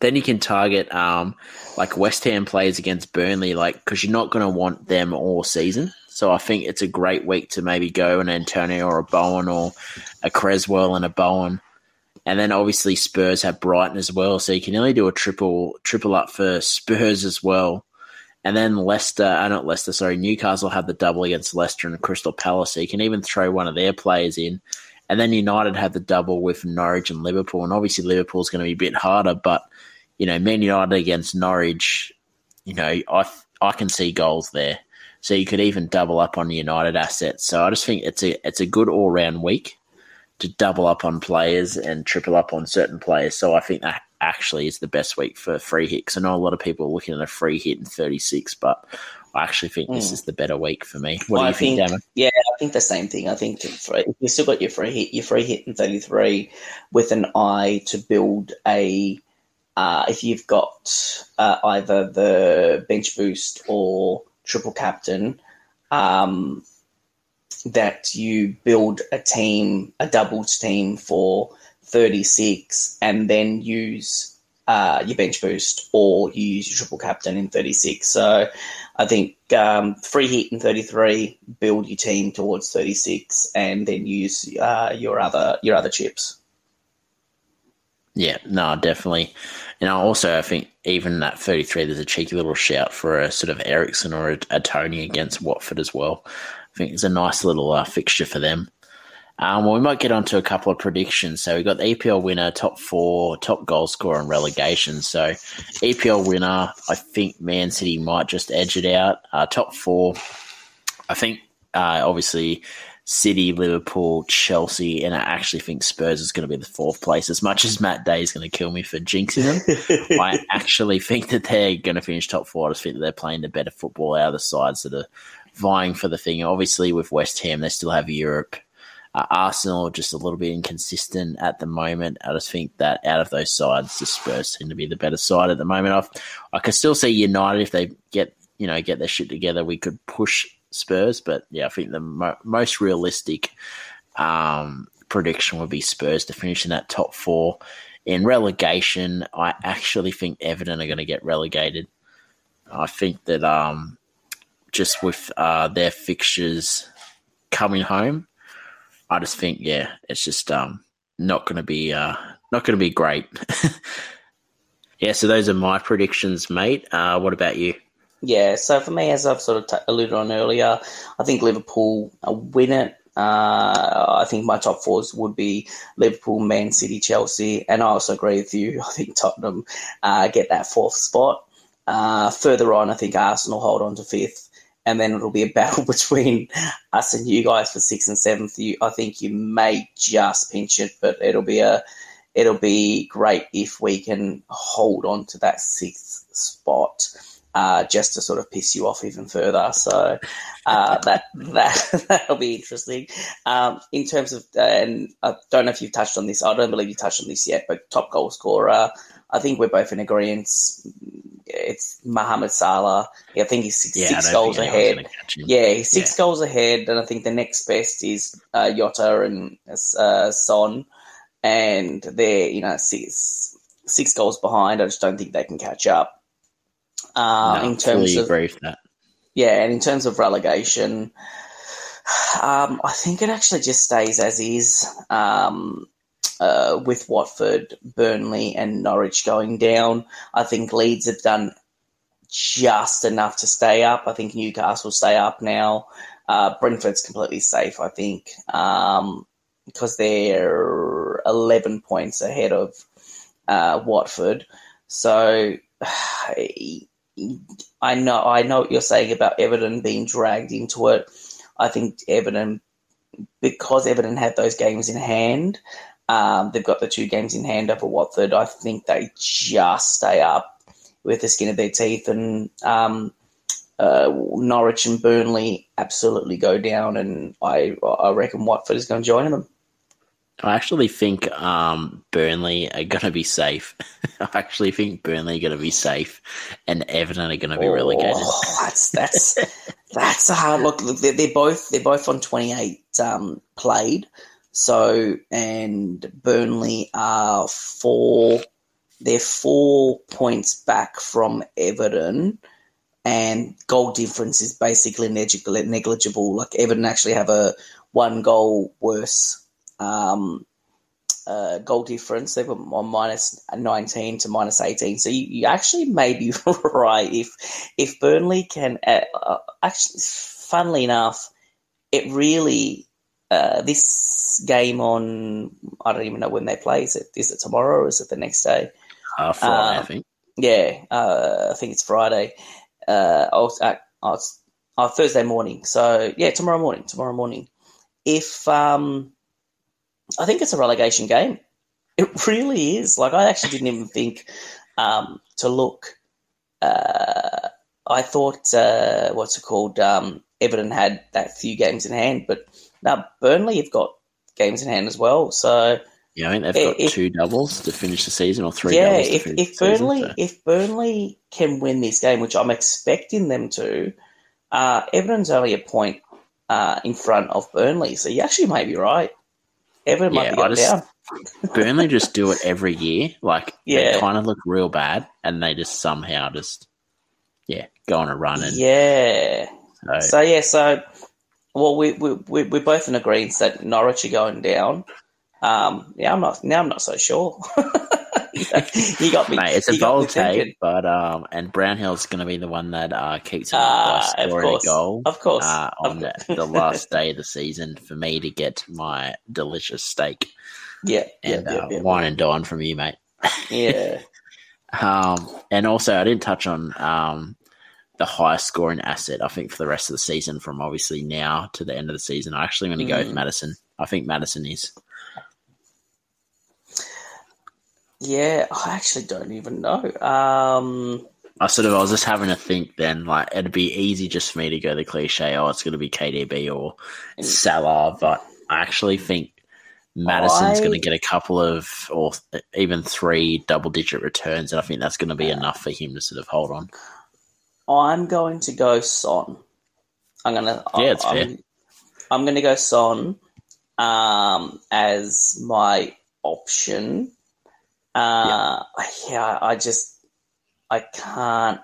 Speaker 1: Then you can target um, like West Ham players against Burnley, like because you're not going to want them all season. So I think it's a great week to maybe go an Antonio or a Bowen or a Cresswell and a Bowen And then obviously Spurs have Brighton as well, so you can only do a triple triple up for Spurs as well. And then Leicester, uh, not Leicester, sorry, Newcastle have the double against Leicester and Crystal Palace, so you can even throw one of their players in. And then United have the double with Norwich and Liverpool, and obviously Liverpool's going to be a bit harder, but you know, Man United against Norwich, you know, I I can see goals there. So you could even double up on United assets. So I just think it's a it's a good all round week to double up on players and triple up on certain players. So I think that actually is the best week for free hits. I know a lot of people are looking at a free hit in 36, but I actually think mm. this hmm. is the better week for me. What well, do you think, think
Speaker 2: Yeah, I think the same thing. I think you've still got your free hit, your free hit in 33 with an eye to build a. Uh, if you've got uh, either the bench boost or triple captain, um, that you build a team, a doubles team for 36, and then use uh, your bench boost or you use your triple captain in 36. So I think um, free hit in 33, build your team towards 36, and then use uh, your other your other chips.
Speaker 1: Yeah, no, definitely. And also, I think even at 33, there's a cheeky little shout for a sort of Eriksen or a, a Toney against Watford as well. I think it's a nice little uh, fixture for them. Um, well, we might get on to a couple of predictions. So we've got the EPL winner, top four, top goal scorer, and relegation. So EPL winner, I think Man City might just edge it out. Uh, top four, I think uh, obviously City, Liverpool, Chelsea, and I actually think Spurs is going to be the fourth place. As much as Matt Day is going to kill me for jinxing them, I actually think that they're going to finish top four. I just think that they're playing the better football out of the sides that are vying for the thing. Obviously, with West Ham, they still have Europe. Uh, Arsenal just a little bit inconsistent at the moment. I just think that out of those sides, the Spurs seem to be the better side at the moment. I've, I can still see United if they get you know get their shit together. We could push Spurs, but yeah, I think the mo- most realistic um, prediction would be Spurs to finish in that top four. In relegation, I actually think Everton are going to get relegated. I think that um, just with uh, their fixtures coming home, I just think yeah, it's just um, not going to be uh, not going to be great. yeah, so those are my predictions, mate. Uh, what about you?
Speaker 2: Yeah, so for me, as I've sort of t- alluded on earlier, I think Liverpool win it. Uh, I think my top fours would be Liverpool, Man City, Chelsea, and I also agree with you. I think Tottenham uh, get that fourth spot. Uh, further on, I think Arsenal hold on to fifth and then it'll be a battle between us and you guys for sixth and seventh. You, I think you may just pinch it, but it'll be a it'll be great if we can hold on to that sixth spot. Uh, just to sort of piss you off even further, so uh, that that that'll be interesting. Um, in terms of, and I don't know if you've touched on this. I don't believe you touched on this yet, but top goal scorer. I think we're both in agreement it's Mohamed Salah. I think he's six, yeah, six goals ahead. Yeah, he's six yeah. goals ahead, and I think the next best is uh, Jota and uh, Son, and they're you know six six goals behind. I just don't think they can catch up. Uh, no, in terms of yeah, and in terms of relegation, um, I think it actually just stays as is. Um, uh, with Watford, Burnley, and Norwich going down. I think Leeds have done just enough to stay up. I think Newcastle stay up now. Uh, Brentford's completely safe, I think, um, because they're 11 points ahead of uh, Watford. So I know I know what you're saying about Everton being dragged into it. I think Everton, because Everton had those games in hand, um, they've got the two games in hand over Watford. I think they just stay up with the skin of their teeth, and um, uh, Norwich and Burnley absolutely go down, and I I reckon Watford is going to join them.
Speaker 1: I actually think um, Burnley are going to be safe. I actually think Burnley are going to be safe, and Everton are going to be oh, relegated.
Speaker 2: That's that's that's a hard look. They're, they're both they're both on twenty eight um, played. So, and Burnley are four, they're four points back from Everton, and goal difference is basically negligible. Like Everton actually have a one goal worse um, uh, goal difference. They were on minus 19 to minus 18. So you, you actually may be right if if Burnley can uh, uh, actually, funnily enough, it really uh, this game on I don't even know when they play. Is it is it tomorrow or is it the next day?
Speaker 1: Uh, Friday, I think.
Speaker 2: Yeah, uh, I think it's Friday. Oh, oh, Thursday morning. So yeah, tomorrow morning. Tomorrow morning. If um, I think it's a relegation game. It really is. Like I actually didn't even think um, to look. Uh, I thought uh, what's it called? Um, Everton had that few games in hand, but now Burnley have got games in hand as well. So
Speaker 1: yeah, I think they've got if, two doubles to finish the season, or three.
Speaker 2: Yeah, if, if Burnley season, so. if Burnley can win this game, which I'm expecting them to, uh, Everton's only a point uh, in front of Burnley, so you actually may be right. Everton yeah, might be just, down.
Speaker 1: Burnley just do it every year. Like yeah. they kind of look real bad, and they just somehow just yeah go on a run and
Speaker 2: yeah. So, so yeah, so well, we we we we're both in agreement that Norwich are going down. Um, yeah, I'm not now. I'm not so sure.
Speaker 1: you got me. Mate, it's a bold take, but um, and Brownhill's going to be the one that uh, keeps it uh, by scoring a goal,
Speaker 2: of course,
Speaker 1: uh, on of course. the last day of the season for me to get my delicious steak.
Speaker 2: Yeah,
Speaker 1: and
Speaker 2: yeah,
Speaker 1: uh, yeah, wine and dine from you, mate.
Speaker 2: Yeah.
Speaker 1: um, and also I didn't touch on um the highest scoring asset. I think for the rest of the season, from obviously now to the end of the season, I actually going to go with Maddison. I think Maddison is.
Speaker 2: Yeah, I actually don't even know. Um,
Speaker 1: I sort of I was just having to think then, like it'd be easy just for me to go the cliche, oh, it's going to be KDB or Salah, but I actually think Maddison's I, going to get a couple of or even three double digit returns, and I think that's going to be enough for him to sort of hold on.
Speaker 2: I'm going to go Son. I'm gonna
Speaker 1: yeah, it's
Speaker 2: I'm,
Speaker 1: fair.
Speaker 2: I'm going to go Son um, as my option uh, yeah. yeah, I just I can't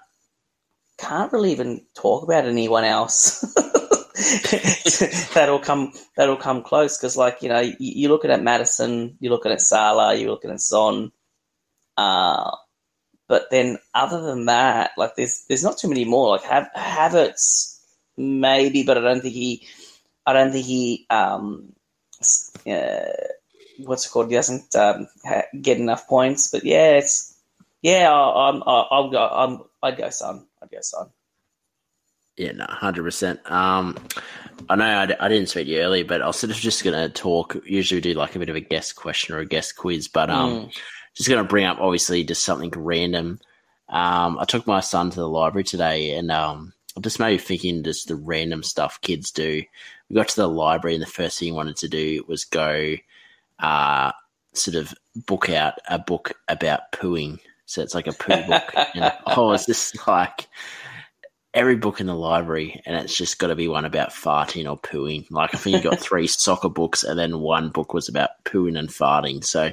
Speaker 2: can't really even talk about anyone else that'll come that'll come close because like you know you, you're looking at Maddison, you're looking at Salah, you're looking at Son, uh, but then other than that, like there's there's not too many more. Like have Havertz maybe, but I don't think he I don't think he um, uh, what's it called? He doesn't um, get enough points. But yeah, it's yeah. I'll, I'll, I'll go. I'm, I'd go Son. I'd go Son.
Speaker 1: Yeah, no, hundred percent. Um, I know I, I, didn't speak to you earlier, but I was sort of just going to talk. Usually, we do like a bit of a guest question or a guest quiz, but um, mm. just going to bring up obviously just something random. Um, I took my son to the library today, and um, I'm just maybe thinking just the random stuff kids do. We got to the library, and the first thing he wanted to do was go uh, sort of book out a book about pooing. So it's like a poo book. and, oh, it's just like every book in the library, and it's just got to be one about farting or pooing. Like I think you got three soccer books, and then one book was about pooing and farting. So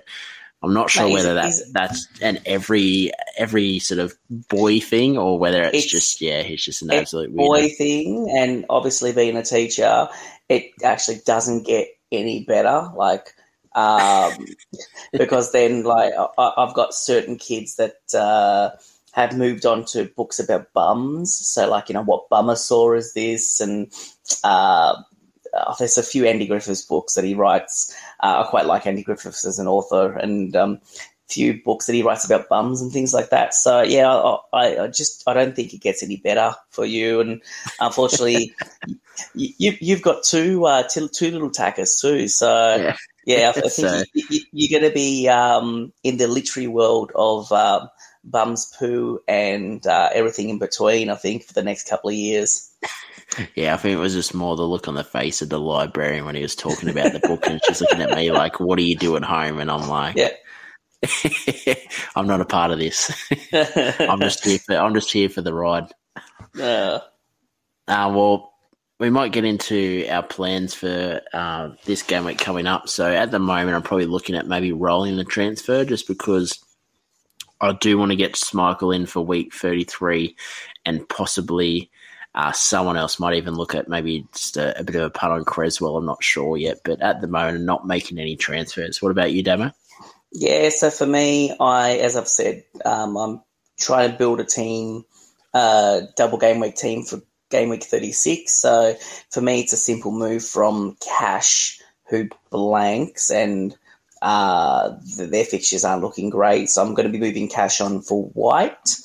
Speaker 1: I'm not sure whether that that's an every every sort of boy thing or whether it's, it's just yeah, he's just an absolute
Speaker 2: boy thing. And obviously, being a teacher, it actually doesn't get any better. Like um, because then like I, have got certain kids that uh, have moved on to books about bums. So like you know what bummer saw is this, and uh, uh, there's a few Andy Griffiths books that he writes. Uh, I quite like Andy Griffiths as an author, and um, few books that he writes about bums and things like that. So yeah, I, I, just I don't think it gets any better for you. And unfortunately, you, you've got two uh, two, two little tackers too. So yeah. Yeah, I, think so, you, are going to be um, in the literary world of uh, bums, poo, and uh, everything in between. I think for the next couple of years.
Speaker 1: Yeah, I think it was just more the look on the face of the librarian when he was talking about the book, and she's looking at me like, "What do you do at home?" And I'm like,
Speaker 2: "Yeah."
Speaker 1: I'm not a part of this. I'm just here for I'm just here for the ride.
Speaker 2: Uh,
Speaker 1: uh well, we might get into our plans for uh, this game week coming up. So at the moment, I'm probably looking at maybe rolling the transfer just because I do want to get Schmeichel in for week 33 and possibly Uh, someone else might even look at maybe just a, a, bit of a punt on Cresswell. I'm not sure yet, but at the moment, I'm not making any transfers. What about you, Damo?
Speaker 2: Yeah, so for me, I, as I've said, um, I'm trying to build a team, uh, double game week team for game week 36. So for me, it's a simple move from Cash, who blanks, and uh, their fixtures aren't looking great. So I'm going to be moving Cash on for White.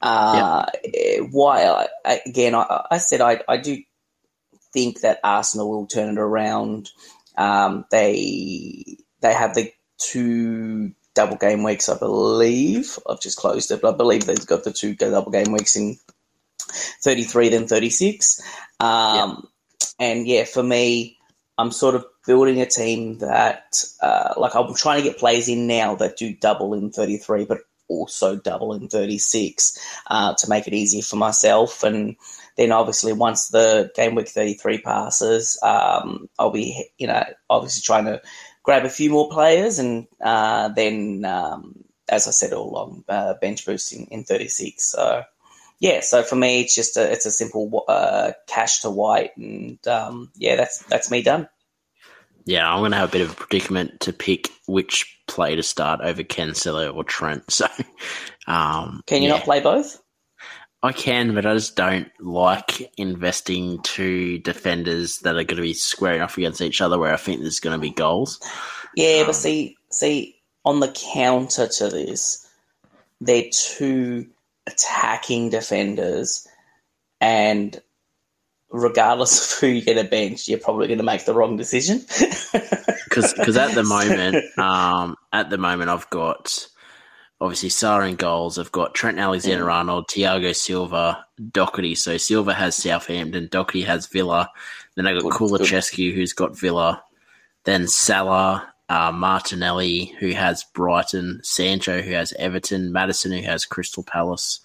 Speaker 2: Uh, yep. While again, I, I said I, I do think that Arsenal will turn it around. Um, they they have the two double game weeks, I believe. I've just closed it, but I believe they've got the two double game weeks in 33 then 36. Um, And yeah, for me, I'm sort of building a team that, uh, like, I'm trying to get players in now that do double in 33, but also double in 36 uh, to make it easier for myself. And then obviously, once the game week 33 passes, um, I'll be, you know, obviously trying to grab a few more players and uh, then, um, as I said all along, uh, bench boosting in 36. So yeah, so for me, it's just a it's a simple uh, cash to white, and um, yeah, that's that's me done.
Speaker 1: Yeah, I'm going to have a bit of a predicament to pick which play to start over Cancelo or Trent. So, um,
Speaker 2: can you yeah. not play both?
Speaker 1: I can, but I just don't like investing two defenders that are going to be squaring off against each other where I think there's going to be goals.
Speaker 2: Yeah, um, but see, see, on the counter to this, they're two attacking defenders, and regardless of who you get a bench, you're probably going to make the wrong decision.
Speaker 1: Because at the moment, um, at the moment, I've got obviously Sarr in goals. I've got Trent Alexander Arnold, Thiago Silva, Doherty. So Silva has Southampton, Doherty has Villa. Then I got Kulusevski, who's got Villa. Then Salah, uh, Martinelli, who has Brighton, Sancho, who has Everton, Maddison, who has Crystal Palace,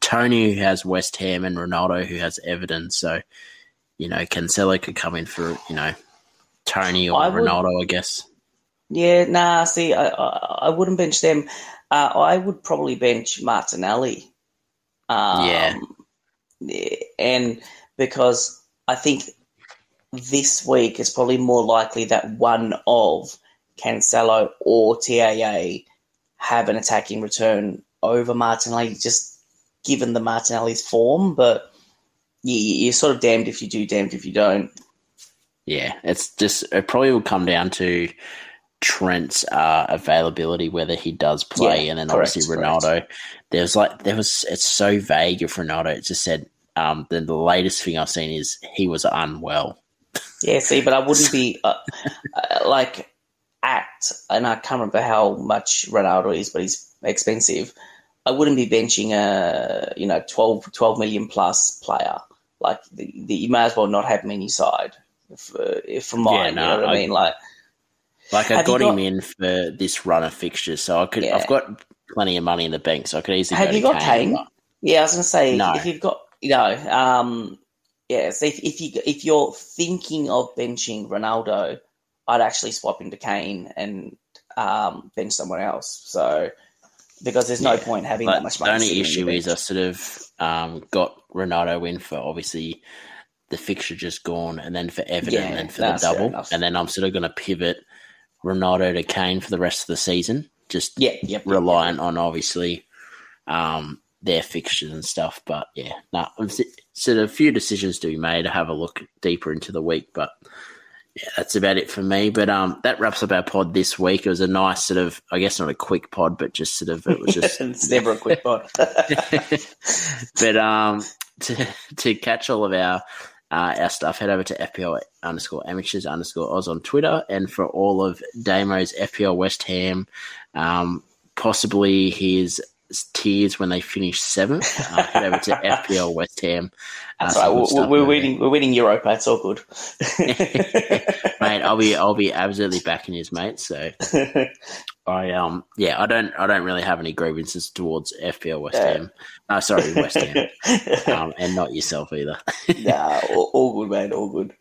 Speaker 1: Toney, who has West Ham, and Ronaldo, who has Everton. So, you know, Cancelo could come in for, you know, Toney or I would, Ronaldo, I guess.
Speaker 2: Yeah, nah, see, I, I, I wouldn't bench them. Uh, I would probably bench Martinelli. Um, yeah. And because I think this week is probably more likely that one of Cancelo or TAA have an attacking return over Martinelli, just given the Martinelli's form. But you, are sort of damned if you do, damned if you don't.
Speaker 1: Yeah, it's just it probably will come down to Trent's uh, availability, whether he does play, yeah, and then correct, obviously Ronaldo. Correct. There's like there was it's so vague of Ronaldo. It just said um, the, the latest thing I've seen is he was unwell.
Speaker 2: Yeah, see, but I wouldn't be uh, uh, like at, and I can't remember how much Ronaldo is, but he's expensive. I wouldn't be benching a you know 12, 12 million plus player. Like the, the, you may as well not have him in your side. If, uh, if for mine, yeah, no, you know what I, I mean? Like,
Speaker 1: like I got, got, him in for this run of fixtures, so I could. Yeah. I've got plenty of money in the bank, so I could easily.
Speaker 2: Have you got Kane? Kane? Yeah, I was going to say no. if you've got you know, um, yeah. So if, if you if you're thinking of benching Ronaldo, I'd actually swap into Kane and um, bench someone else. So because there's no yeah, point having that much money.
Speaker 1: The only issue is I sort of um, got Ronaldo in for obviously the fixture just gone, and then for Everton, yeah, and then for the double, and then I'm sort of going to pivot Ronaldo to Kane for the rest of the season. Just
Speaker 2: yeah, yep,
Speaker 1: reliant yep, yep. on obviously um, their fixtures and stuff. But yeah, no, nah, sort of a few decisions to be made. to have a look deeper into the week, but yeah, that's about it for me. But um, that wraps up our pod this week. It was a nice sort of, I guess, not a quick pod, but just sort of, it was just.
Speaker 2: it's never a quick pod.
Speaker 1: but um, to to catch all of our uh, our stuff, head over to FPL underscore amateurs underscore Oz on Twitter, and for all of Damo's FPL West Ham, um, possibly his tiers when they finish seventh. Uh, head over to FPL West Ham.
Speaker 2: That's uh, right. We're, we're winning. We're winning Europa. It's all good,
Speaker 1: mate. I'll be I'll be absolutely backing his mate. So I um yeah I don't I don't really have any grievances towards FPL West yeah. Ham. No, sorry West Ham, um, and not yourself either.
Speaker 2: nah, all, all good, man. All good.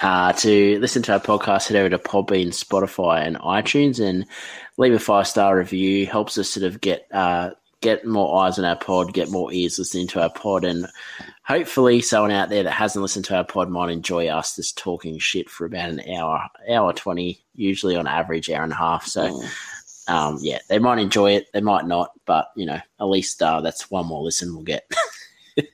Speaker 1: Uh, to listen to our podcast, head over to Podbean, Spotify, and iTunes, and leave a five star review. Helps us sort of get uh, get more eyes on our pod, get more ears listening to our pod, and hopefully someone out there that hasn't listened to our pod might enjoy us just talking shit for about an hour, hour 20, usually on average, hour and a half. So,
Speaker 2: Mm.
Speaker 1: um, yeah, they might enjoy it. They might not, but, you know, at least uh, that's one more listen we'll get.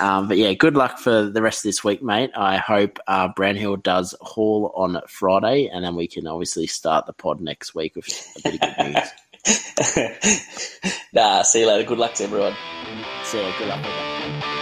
Speaker 1: um, but yeah, good luck for the rest of this week, mate. I hope uh, Brownhill does haul on Friday, and then we can obviously start the pod next week with a bit of good news.
Speaker 2: nah, see you later. Good luck to everyone.
Speaker 1: So, yeah, good luck.